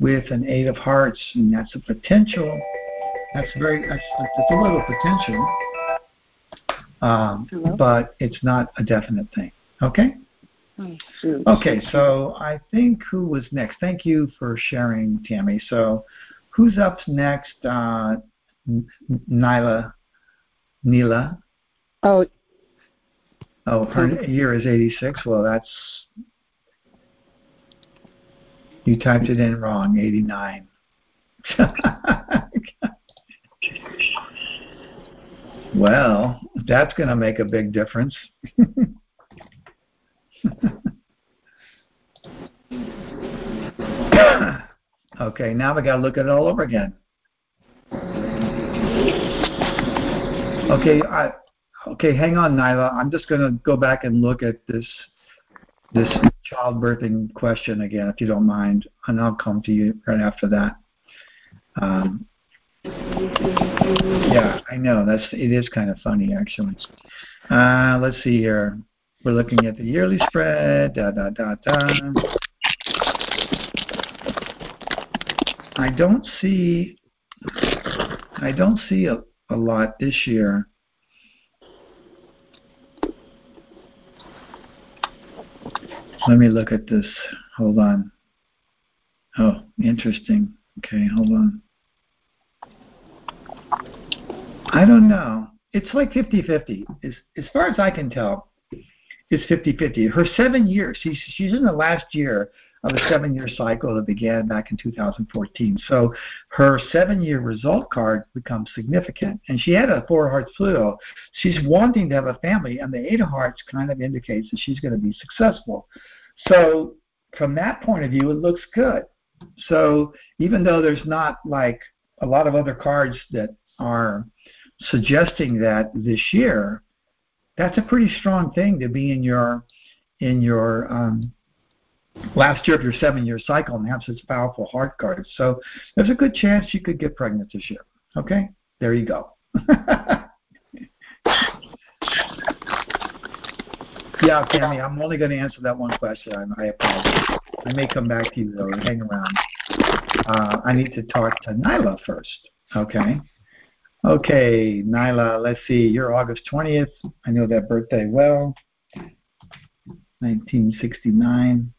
[SPEAKER 1] with an eight of hearts and that's a potential that's very that's, that's a little potential um, but it's not a definite thing. Okay.
[SPEAKER 2] Hmm,
[SPEAKER 1] okay, so I think who was next? Thank you for sharing, Tammy. So, who's up next? Uh, Nyla, Neela.
[SPEAKER 2] Oh.
[SPEAKER 1] Oh, her year is 86. Well, that's you typed it in wrong. 89. well, that's going to make a big difference. okay, now we got to look at it all over again. Okay, I okay, hang on, Nyla. I'm just going to go back and look at this this childbirthing question again, if you don't mind, and I'll come to you right after that. Um, yeah, I know. That's it is kind of funny actually. Uh, let's see here. We're looking at the yearly spread. Da da da da. I don't see. I don't see a, a lot this year. Let me look at this. Hold on. Oh, interesting. Okay, hold on. I don't know. It's like 50-50. As, as far as I can tell, it's 50-50. Her seven years, she's, she's in the last year of a seven-year cycle that began back in 2014. So her seven-year result card becomes significant. And she had a four hearts Pluto. She's wanting to have a family, and the eight of hearts kind of indicates that she's going to be successful. So from that point of view, it looks good. So even though there's not like a lot of other cards that are suggesting that this year, that's a pretty strong thing to be in your in your um, last year of your seven year cycle and have such powerful heart cards. So there's a good chance you could get pregnant this year. Okay, there you go. yeah, Tammy, I'm only going to answer that one question. I, I apologize. I may come back to you though. Hang around. Uh, I need to talk to Nyla first. Okay. Okay, Nyla, let's see. You're August 20th. I know that birthday well. 1969.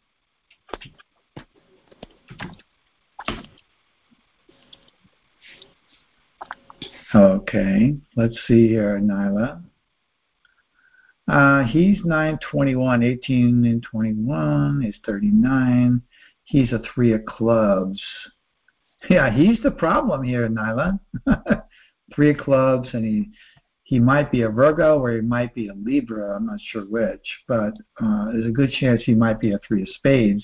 [SPEAKER 1] Okay, let's see here, Nyla. Uh, he's 921, 18 and 21 is 39. He's a three of clubs. Yeah, he's the problem here, Nyla. three of clubs, and he he might be a Virgo or he might be a Libra. I'm not sure which, but uh, there's a good chance he might be a three of spades.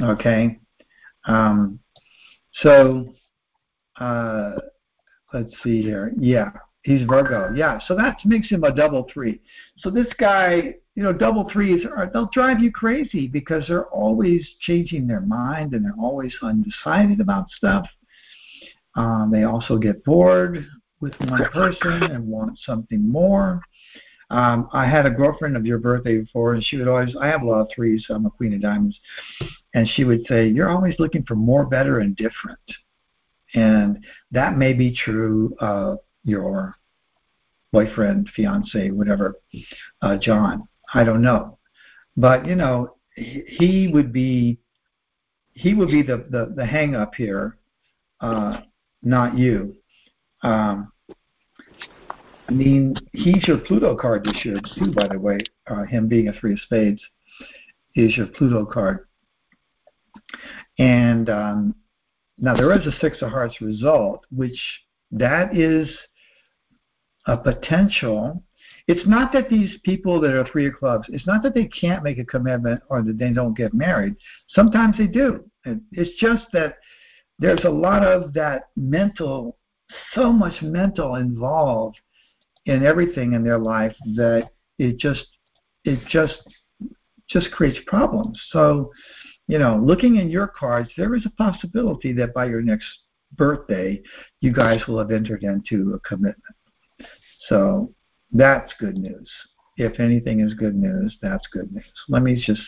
[SPEAKER 1] Okay, um, so uh, let's see here. Yeah, he's Virgo. Yeah, so that makes him a double three. So this guy, you know, double threes are they'll drive you crazy because they're always changing their mind and they're always undecided about stuff. Um, they also get bored with one person and want something more. Um, I had a girlfriend of your birthday before, and she would always, I have a lot of threes, so I'm a queen of diamonds, and she would say, You're always looking for more, better, and different. And that may be true of your boyfriend, fiance, whatever, uh, John. I don't know. But, you know, he would be he would be the, the, the hang up here uh, not you. Um, I mean, he's your Pluto card this year too. By the way, uh, him being a three of spades is your Pluto card. And um, now there is a six of hearts result, which that is a potential. It's not that these people that are three of clubs, it's not that they can't make a commitment or that they don't get married. Sometimes they do. It's just that there's a lot of that mental, so much mental involved in everything in their life that it just it just just creates problems. So, you know, looking in your cards, there is a possibility that by your next birthday, you guys will have entered into a commitment. So that's good news. If anything is good news, that's good news. Let me just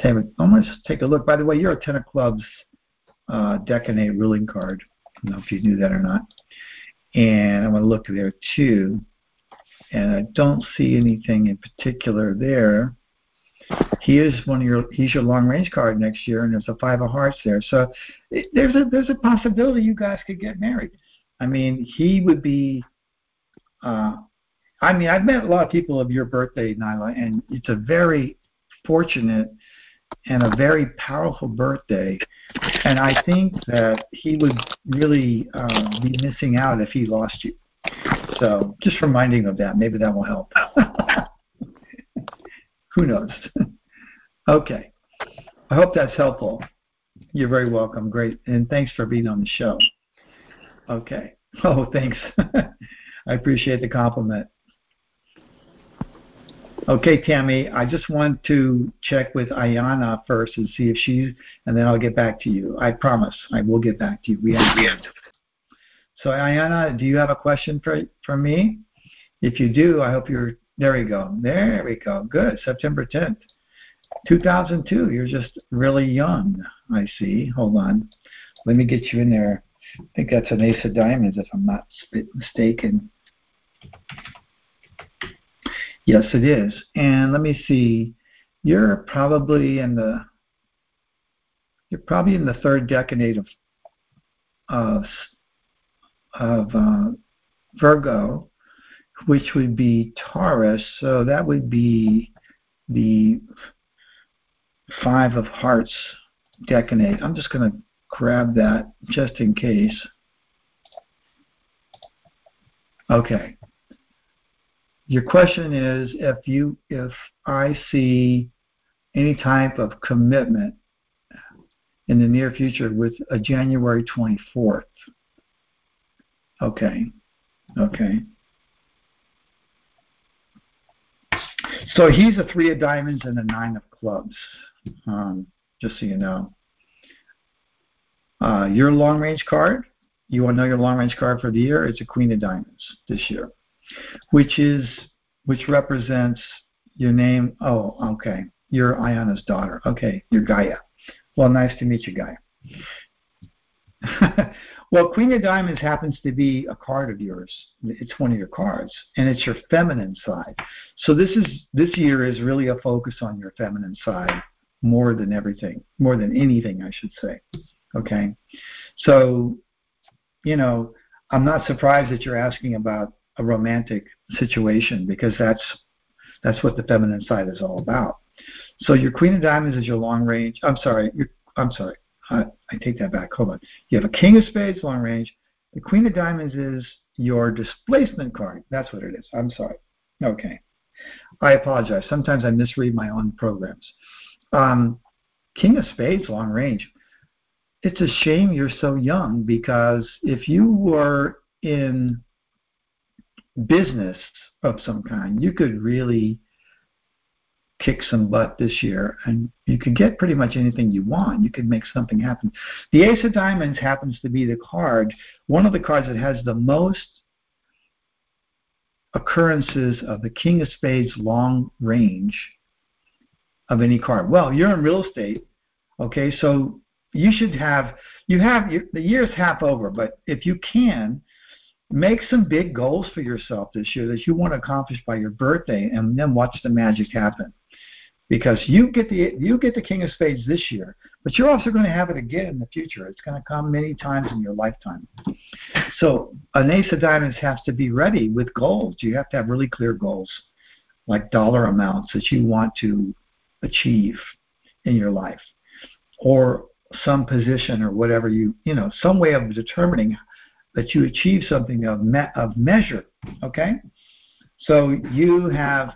[SPEAKER 1] take, almost take a look. By the way, you're a Ten of Clubs uh, Decanate ruling card. I don't know if you knew that or not. And I'm going to look there too. And I don't see anything in particular there. He is one of your he's your long range card next year, and there's a five of hearts there. So it, there's a there's a possibility you guys could get married. I mean, he would be. Uh, I mean, I've met a lot of people of your birthday, Nyla, and it's a very fortunate and a very powerful birthday. And I think that he would really uh, be missing out if he lost you. So just reminding of that. Maybe that will help. Who knows? okay. I hope that's helpful. You're very welcome. Great. And thanks for being on the show. Okay. Oh, thanks. I appreciate the compliment. Okay, Tammy, I just want to check with Ayana first and see if she's, and then I'll get back to you. I promise I will get back to you. We have So, Ayana, do you have a question for for me? If you do, I hope you're. There we go. There we go. Good. September 10th, 2002. You're just really young. I see. Hold on. Let me get you in there. I think that's an ace of diamonds, if I'm not mistaken. Yes, it is. And let me see. You're probably in the you're probably in the third decade of of, of uh, Virgo, which would be Taurus. So that would be the five of hearts decanate. I'm just going to grab that just in case. Okay your question is if you if I see any type of commitment in the near future with a January 24th. Okay. Okay. So he's a three of diamonds and a nine of clubs, um, just so you know. Uh, your long range card, you want to know your long range card for the year? It's a queen of diamonds this year which is which represents your name. Oh, okay. You're Ayana's daughter. Okay, you're Gaia. Well, nice to meet you, Gaia. well, Queen of Diamonds happens to be a card of yours. It's one of your cards, and it's your feminine side. So this is this year is really a focus on your feminine side more than everything, more than anything, I should say. Okay, so you know, I'm not surprised that you're asking about a romantic situation because that's that's what the feminine side is all about. So your Queen of Diamonds is your long range. I'm sorry. I'm sorry. I, take that back. Hold on. You have a King of Spades long range. The Queen of Diamonds is your displacement card. That's what it is. I'm sorry. Okay. I apologize. Sometimes I misread my own programs. Um, King of Spades long range. It's a shame you're so young because if you were in business of some kind, you could really kick some butt this year and you could get pretty much anything you want. You could make something happen. The Ace of Diamonds happens to be the card, one of the cards that has the most occurrences of the King of Spades long range of any card. Well, you're in real estate, okay, so you should have, you have, the year's half over, but if you can, make some big goals for yourself this year that you want to accomplish by your birthday and then watch the magic happen because you get the you get the king of spades this year but you're also going to have it again in the future it's going to come many times in your lifetime so an ace of diamonds has to be ready with goals. You have to have really clear goals, like dollar amounts that you want to achieve in your life, or some position or whatever you you know some way of determining that you achieve something of me- of measure. Okay, so you have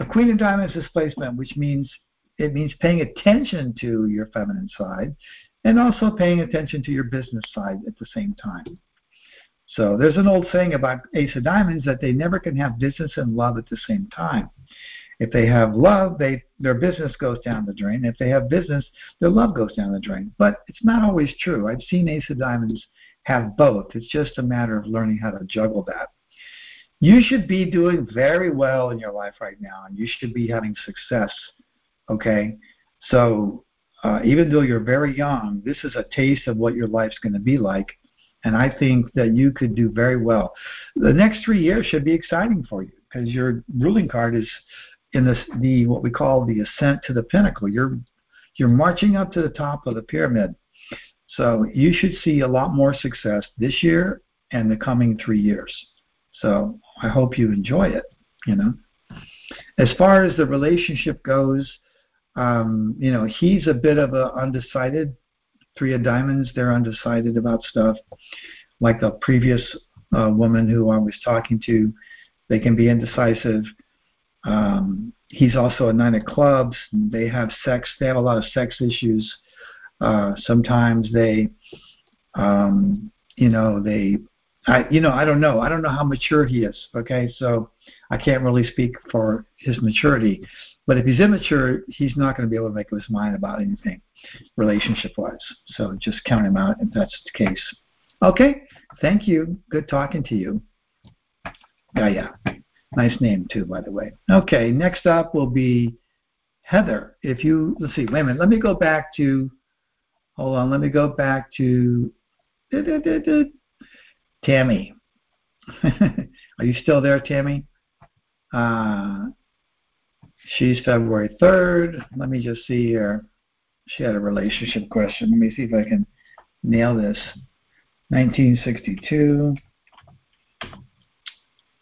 [SPEAKER 1] a queen of diamonds displacement, which means it means paying attention to your feminine side and also paying attention to your business side at the same time. So there's an old saying about Ace of Diamonds that they never can have business and love at the same time. If they have love, they their business goes down the drain. If they have business, their love goes down the drain. But it's not always true. I've seen Ace of Diamonds have both. It's just a matter of learning how to juggle that. You should be doing very well in your life right now, and you should be having success. Okay, so uh, even though you're very young, this is a taste of what your life's going to be like, and I think that you could do very well. The next three years should be exciting for you because your ruling card is in this the what we call the ascent to the pinnacle. You're you're marching up to the top of the pyramid. So you should see a lot more success this year and the coming three years. So I hope you enjoy it. You know, as far as the relationship goes, um, you know, he's a bit of a undecided. Three of Diamonds, they're undecided about stuff. Like the previous uh, woman who I was talking to, they can be indecisive. Um, he's also a nine of clubs. They have sex. They have a lot of sex issues. Uh, sometimes they, um, you know, they, I, you know, I don't know. I don't know how mature he is. Okay, so I can't really speak for his maturity. But if he's immature, he's not going to be able to make up his mind about anything relationship-wise. So just count him out if that's the case. Okay, thank you. Good talking to you. Yeah. Nice name too, by the way. Okay, next up will be Heather. If you let's see, wait a minute. Let me go back to. Hold on. Let me go back to. Tammy. Are you still there, Tammy? Uh, she's February 3rd. Let me just see here. She had a relationship question. Let me see if I can nail this. 1962.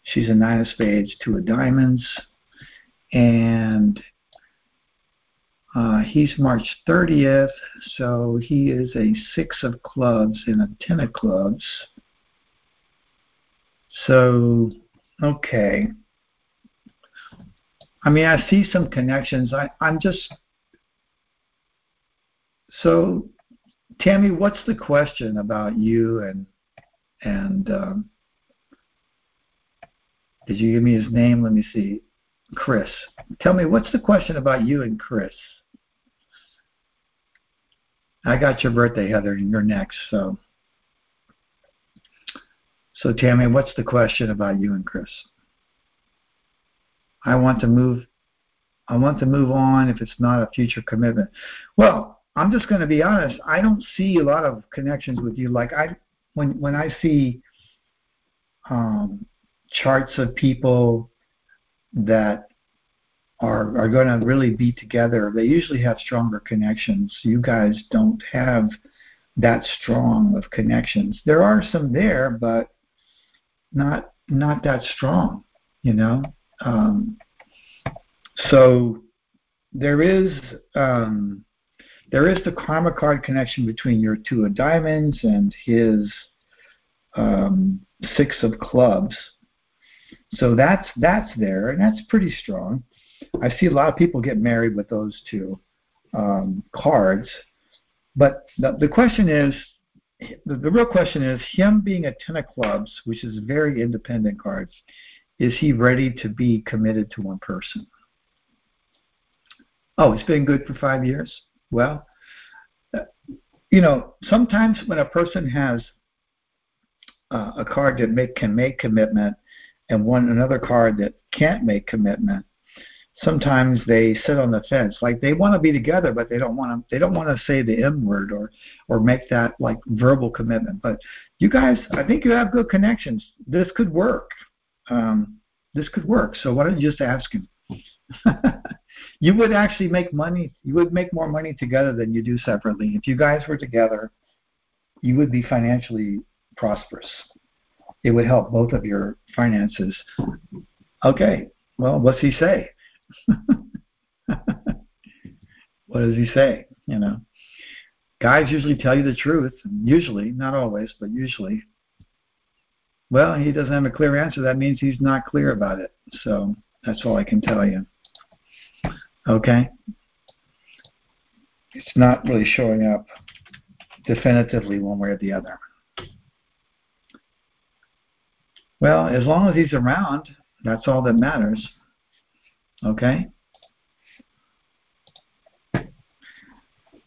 [SPEAKER 1] She's a nine of spades, two of diamonds, and uh, he's March 30th, so he is a six of clubs and a ten of clubs. So, okay. I mean, I see some connections. I, I'm just so, Tammy, what's the question about you and and um, did you give me his name? Let me see. Chris. Tell me, what's the question about you and Chris? I got your birthday, Heather, and you're next. So, so Tammy, what's the question about you and Chris? I want to move. I want to move on if it's not a future commitment. Well, I'm just going to be honest. I don't see a lot of connections with you. Like I, when when I see um, charts of people that are are going to really be together, they usually have stronger connections. You guys don't have that strong of connections. There are some there, but not not that strong. You know. Um, so there is um, there is the karma card connection between your two of diamonds and his um, six of clubs. So that's that's there, and that's pretty strong. I see a lot of people get married with those two um, cards. But the, the question is, the, the real question is, him being a ten of clubs, which is very independent cards. is he ready to be committed to one person? Oh, it's been good for five years. Well, you know, sometimes when a person has uh, a card that make, can make commitment and one another card that can't make commitment, sometimes they sit on the fence. Like they want to be together, but they don't want to. They don't want to say the M word or or make that like verbal commitment. But you guys, I think you have good connections. This could work. Um, this could work. So why don't you just ask him? you would actually make money. You would make more money together than you do separately. If you guys were together, you would be financially prosperous. it would help both of your finances. Okay, well, what's he say? what does he say? You know, guys usually tell you the truth. Usually, not always, but usually. Well, he doesn't have a clear answer. That means he's not clear about it. So that's all I can tell you. Okay? It's not really showing up definitively one way or the other. Well, as long as he's around, that's all that matters. Okay?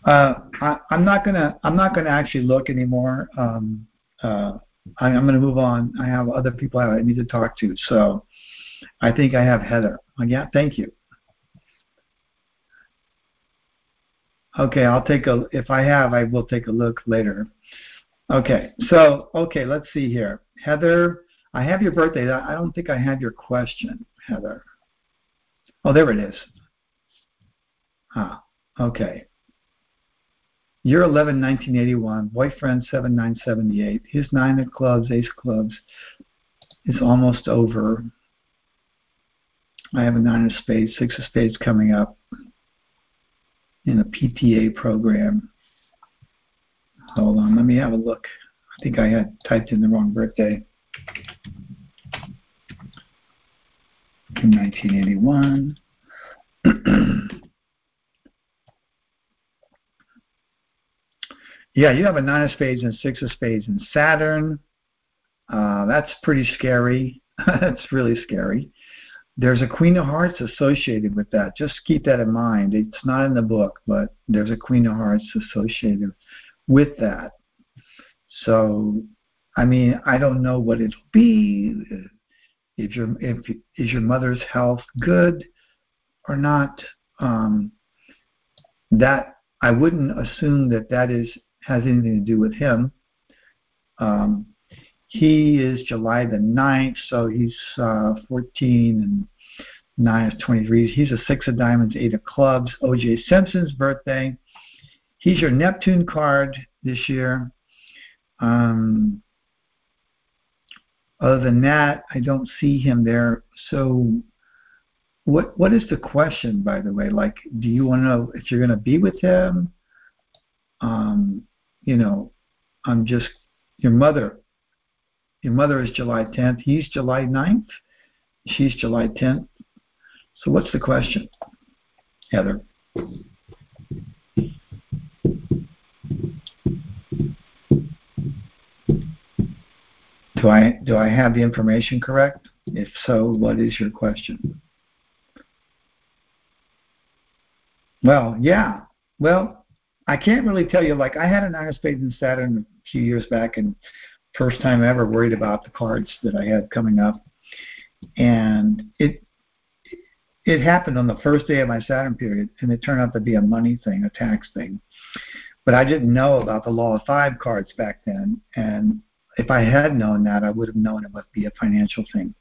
[SPEAKER 1] Uh, I, am not gonna. I'm not gonna actually look anymore. Um, uh, I, am gonna move on. I have other people I need to talk to. So, I think I have Heather. Uh, yeah, thank you. Okay, I'll take a. If I have, I will take a look later. Okay, so okay, let's see here, Heather. I have your birthday. I don't think I have your question, Heather. Oh, there it is. Ah, okay. Year 11, 1981. Boyfriend 7978. His nine of clubs, ace clubs is almost over. I have a nine of spades, six of spades coming up in a PTA program. Hold on, let me have a look. I think I had typed in the wrong birthday. In 1981. yeah, you have a nine of spades and six of spades in Saturn. Uh, that's pretty scary. that's really scary. There's a Queen of Hearts associated with that. Just keep that in mind. It's not in the book, but there's a Queen of Hearts associated with that. So I mean, I don't know what it'll be. If your if is your mother's health good or not? Um, that I wouldn't assume that that is has anything to do with him. Um, he is July the 9th, so he's uh, 14 and 9 is 23. He's a 6 of diamonds, 8 of clubs. O.J. Simpson's birthday. He's your Neptune card this year. Um, other than that, I don't see him there. So, what what is the question, by the way? Like, do you want to know if you're going to be with him? Um, you know, I'm just your mother. Your mother is July 10th. He's July 9th. She's July 10th. So, what's the question, Heather? Do I do I have the information correct? If so, what is your question? Well, yeah. Well, I can't really tell you. Like I had an of spades in Saturn a few years back, and first time ever worried about the cards that I had coming up, and it it happened on the first day of my Saturn period, and it turned out to be a money thing, a tax thing. But I didn't know about the law of five cards back then, and if I had known that, I would have known it must be a financial thing.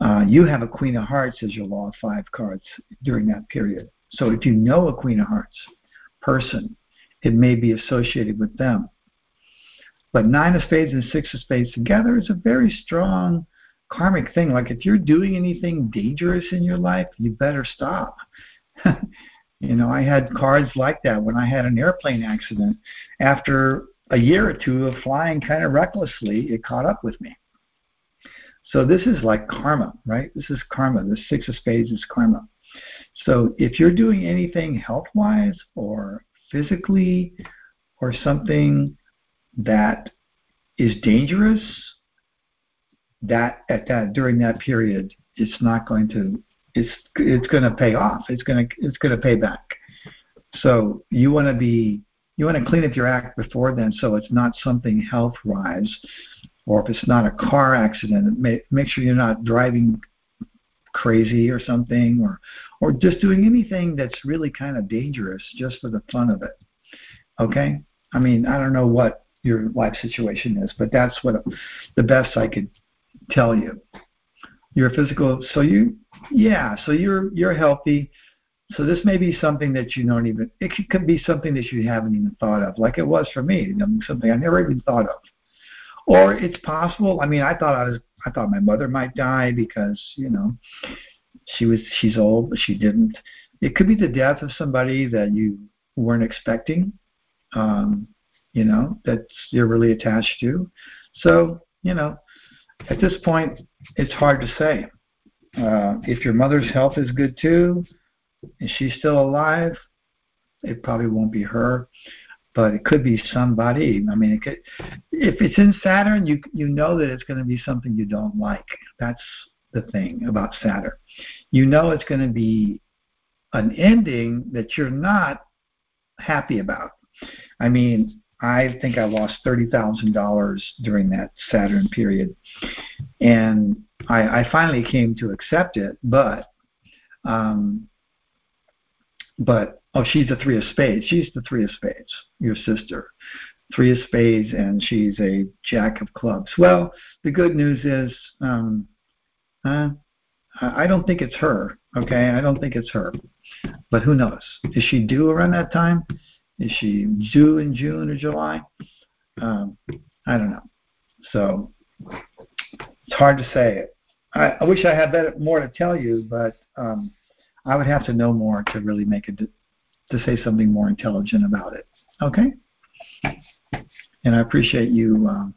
[SPEAKER 1] Uh, you have a Queen of Hearts as your Law of Five cards during that period. So if you know a Queen of Hearts person, it may be associated with them. But Nine of Spades and Six of Spades together is a very strong karmic thing. Like if you're doing anything dangerous in your life, you better stop. you know, I had cards like that when I had an airplane accident. After a year or two of flying kind of recklessly, it caught up with me. So this is like karma, right? This is karma. The six of spades is karma. So if you're doing anything health wise or physically or something that is dangerous, that at that during that period it's not going to it's it's going to pay off. It's going to it's going to pay back. So you want to be you want to clean up your act before then so it's not something health wise or if it's not a car accident make make sure you're not driving crazy or something or or just doing anything that's really kind of dangerous just for the fun of it. Okay? I mean i don't know what your life situation is but that's what the best i could tell you. You're physical so you yeah so you're you're healthy so this may be something that you don't even, it could be something that you haven't even thought of, like it was for me, something I never even thought of. or it's possible. I mean, I thought I was, I thought my mother might die because you know, she was, she's old, but she didn't. It could be the death of somebody that you weren't expecting, um, you know, that you're really attached to. So, you know, at this point, it's hard to say. Uh, if your mother's health is good too, and she's still alive, it probably won't be her, but it could be somebody. I mean, it could, if it's in Saturn, you you know that it's going to be something you don't like. That's the thing about Saturn. You know it's going to be an ending that you're not happy about. I mean, I think I lost thirty thousand dollars during that Saturn period, and I, I finally came to accept it. But, um, but oh, she's the three of spades. She's the three of spades. Your sister, three of spades, and she's a jack of clubs. Well, the good news is, um, uh, I don't think it's her. Okay, I don't think it's her. But who knows? Is she due around that time? Is she due in June or July? Um, I don't know. So it's hard to say. I, I wish I had better, more to tell you, but um, I would have to know more to really make it to say something more intelligent about it. Okay. And I appreciate you um,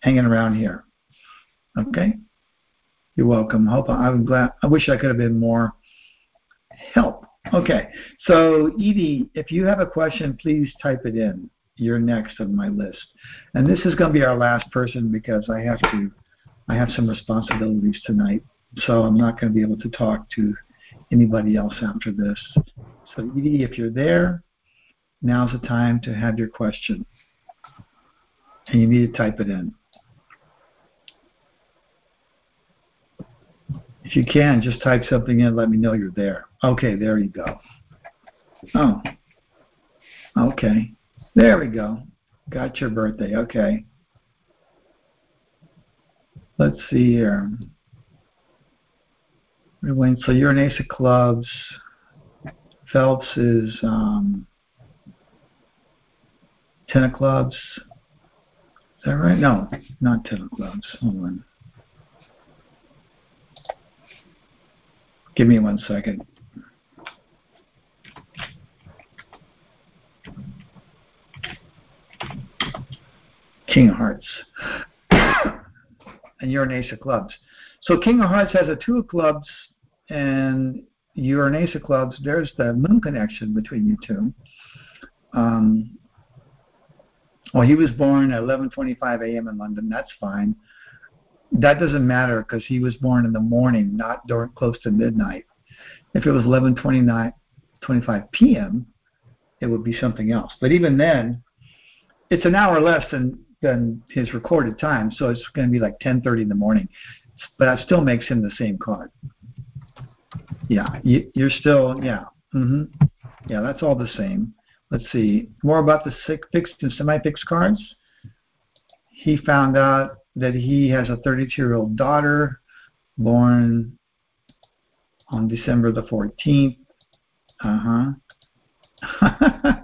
[SPEAKER 1] hanging around here. Okay. You're welcome. I hope I'm glad. I wish I could have been more help Okay, so Edie, if you have a question, please type it in. You're next on my list, and this is going to be our last person because I have to, I have some responsibilities tonight, so I'm not going to be able to talk to anybody else after this. So Edie, if you're there, now's the time to have your question, and you need to type it in. If you can, just type something in. Let me know you're there. Okay, there you go. Oh, okay. There we go. Got your birthday. Okay. Let's see here. So an ace of clubs. Phelps is um, ten of clubs. Is that right? No, not ten of clubs. Hold on. Give me one second. King of Hearts. And of Clubs. So King of Hearts has a two of clubs, and of Clubs. There's the moon connection between you two. Um, well, he was born at 11:25 a.m. in London. That's fine that doesn't matter because he was born in the morning, not during close to midnight. If it was 11:29, 25 p.m., it would be something else. But even then, it's an hour less than than his recorded time, so it's going to be like 10:30 in the morning. But that still makes him the same card. Yeah, you, you're still yeah. hmm Yeah, that's all the same. Let's see more about the fixed and semi-fixed cards. He found out that he has a 32 year old daughter born on December the 14th. Uh huh.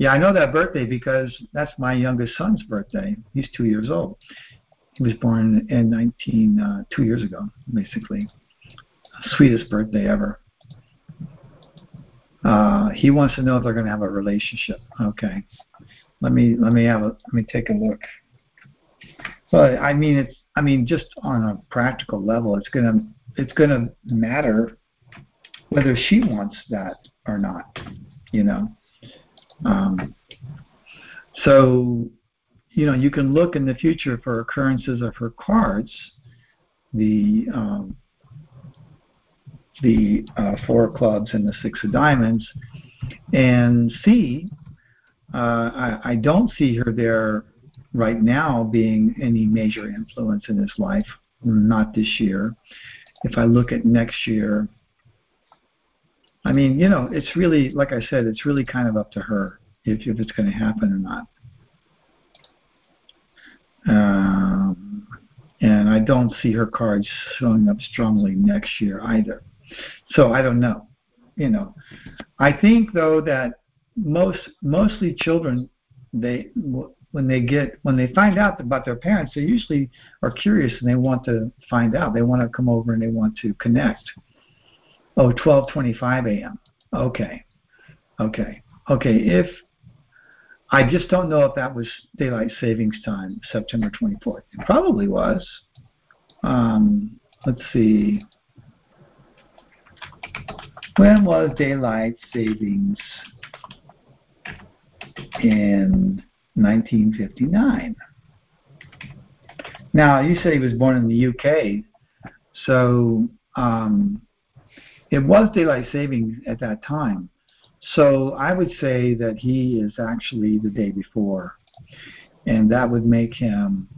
[SPEAKER 1] Yeah, I know that birthday because that's my youngest son's birthday. He's two years old. He was born in 19 uh, two years ago, basically. Sweetest birthday ever. Uh, he wants to know if they're going to have a relationship. Okay, let me let me have a let me take a look. Well, I mean, it's I mean, just on a practical level, it's gonna it's gonna matter whether she wants that or not, you know. Um, so, you know, you can look in the future for occurrences of her cards, the um, the uh, four clubs and the six of diamonds, and see. Uh, I, I don't see her there right now being any major influence in his life, not this year. If I look at next year, I mean, you know, it's really, like I said, it's really kind of up to her if, if it's going to happen or not. Um, and I don't see her cards showing up strongly next year either. So I don't know. You know, I think though that most mostly children they when they get when they find out about their parents, they usually are curious and they want to find out. They want to come over and they want to connect. Oh, 12:25 a.m. Okay, okay, okay. If I just don't know if that was daylight savings time, September 24th. It probably was. Um, let's see. When was daylight savings in 1959? Now, you said he was born in the UK, so um, it was daylight savings at that time. So I would say that he is actually the day before, and that would make him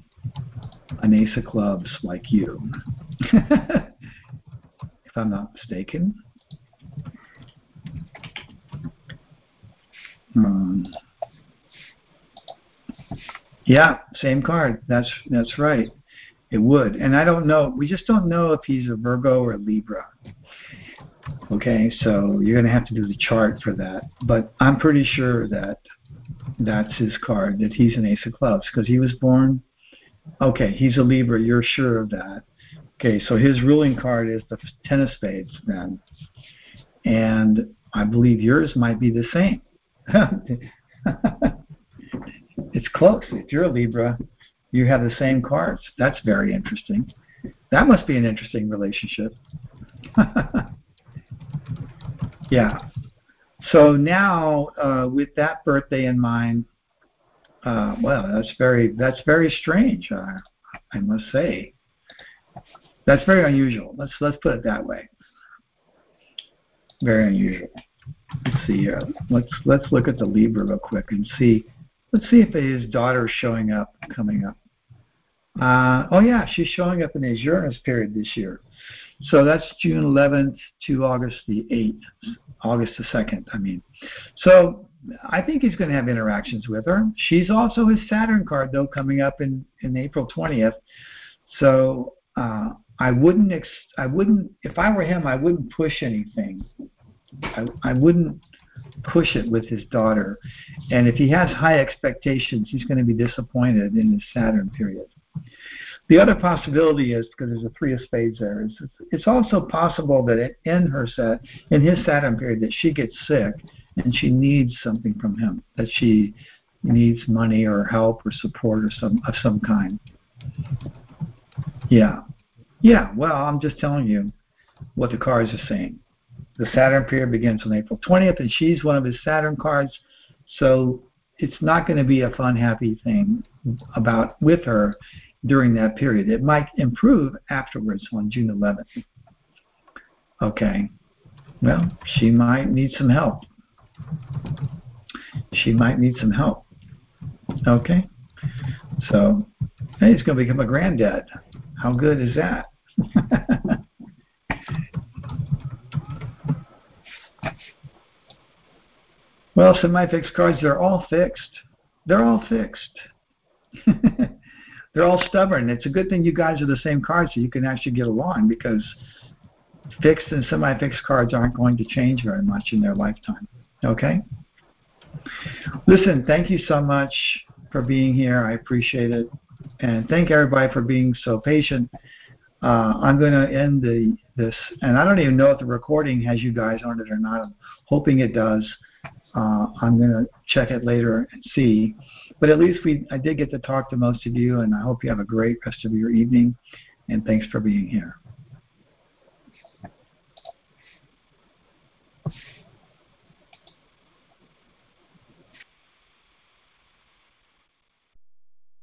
[SPEAKER 1] an ace of clubs like you, if I'm not mistaken. Um, yeah, same card. That's that's right. It would, and I don't know. We just don't know if he's a Virgo or a Libra. Okay, so you're going to have to do the chart for that. But I'm pretty sure that that's his card, that he's an ace of clubs because he was born. Okay, he's a Libra. You're sure of that. Okay, so his ruling card is the ten of spades then. And I believe yours might be the same. it's close. If you're a Libra, you have the same cards. That's very interesting. That must be an interesting relationship. Yeah. So now, uh, with that birthday in mind, uh, well, that's very that's very strange. Uh, I must say, that's very unusual. Let's let's put it that way. Very unusual. Let's see. Uh, let's let's look at the Libra real quick and see. Let's see if his daughter's showing up coming up. Uh, oh yeah, she's showing up in his Uranus period this year. So that's June 11th to August the 8th, August the 2nd, I mean. So I think he's going to have interactions with her. She's also his Saturn card, though, coming up in, in April 20th. So uh, I wouldn't, ex- I wouldn't, if I were him, I wouldn't push anything. I, I wouldn't push it with his daughter. And if he has high expectations, he's going to be disappointed in his Saturn period. The other possibility is because there's a three of spades there. Is it's also possible that in her set, in his Saturn period, that she gets sick and she needs something from him. That she needs money or help or support or some of some kind. Yeah, yeah. Well, I'm just telling you what the cards are saying. The Saturn period begins on April 20th, and she's one of his Saturn cards. So it's not going to be a fun, happy thing about with her during that period. It might improve afterwards on June 11th. Okay. Well, she might need some help. She might need some help. Okay. So, hey, he's going to become a granddad. How good is that? well, semi-fixed cards, they're all fixed. They're all fixed. they're all stubborn. It's a good thing you guys are the same cards so you can actually get along because fixed and semi-fixed cards aren't going to change very much in their lifetime. Okay? Listen, thank you so much for being here. I appreciate it. And thank everybody for being so patient. Uh, I'm going to end the this, and I don't even know if the recording has you guys on it or not. I'm hoping it does. Uh, I'm going to check it later and see. But at least we, I did get to talk to most of you, and I hope you have a great rest of your evening. And thanks for being here.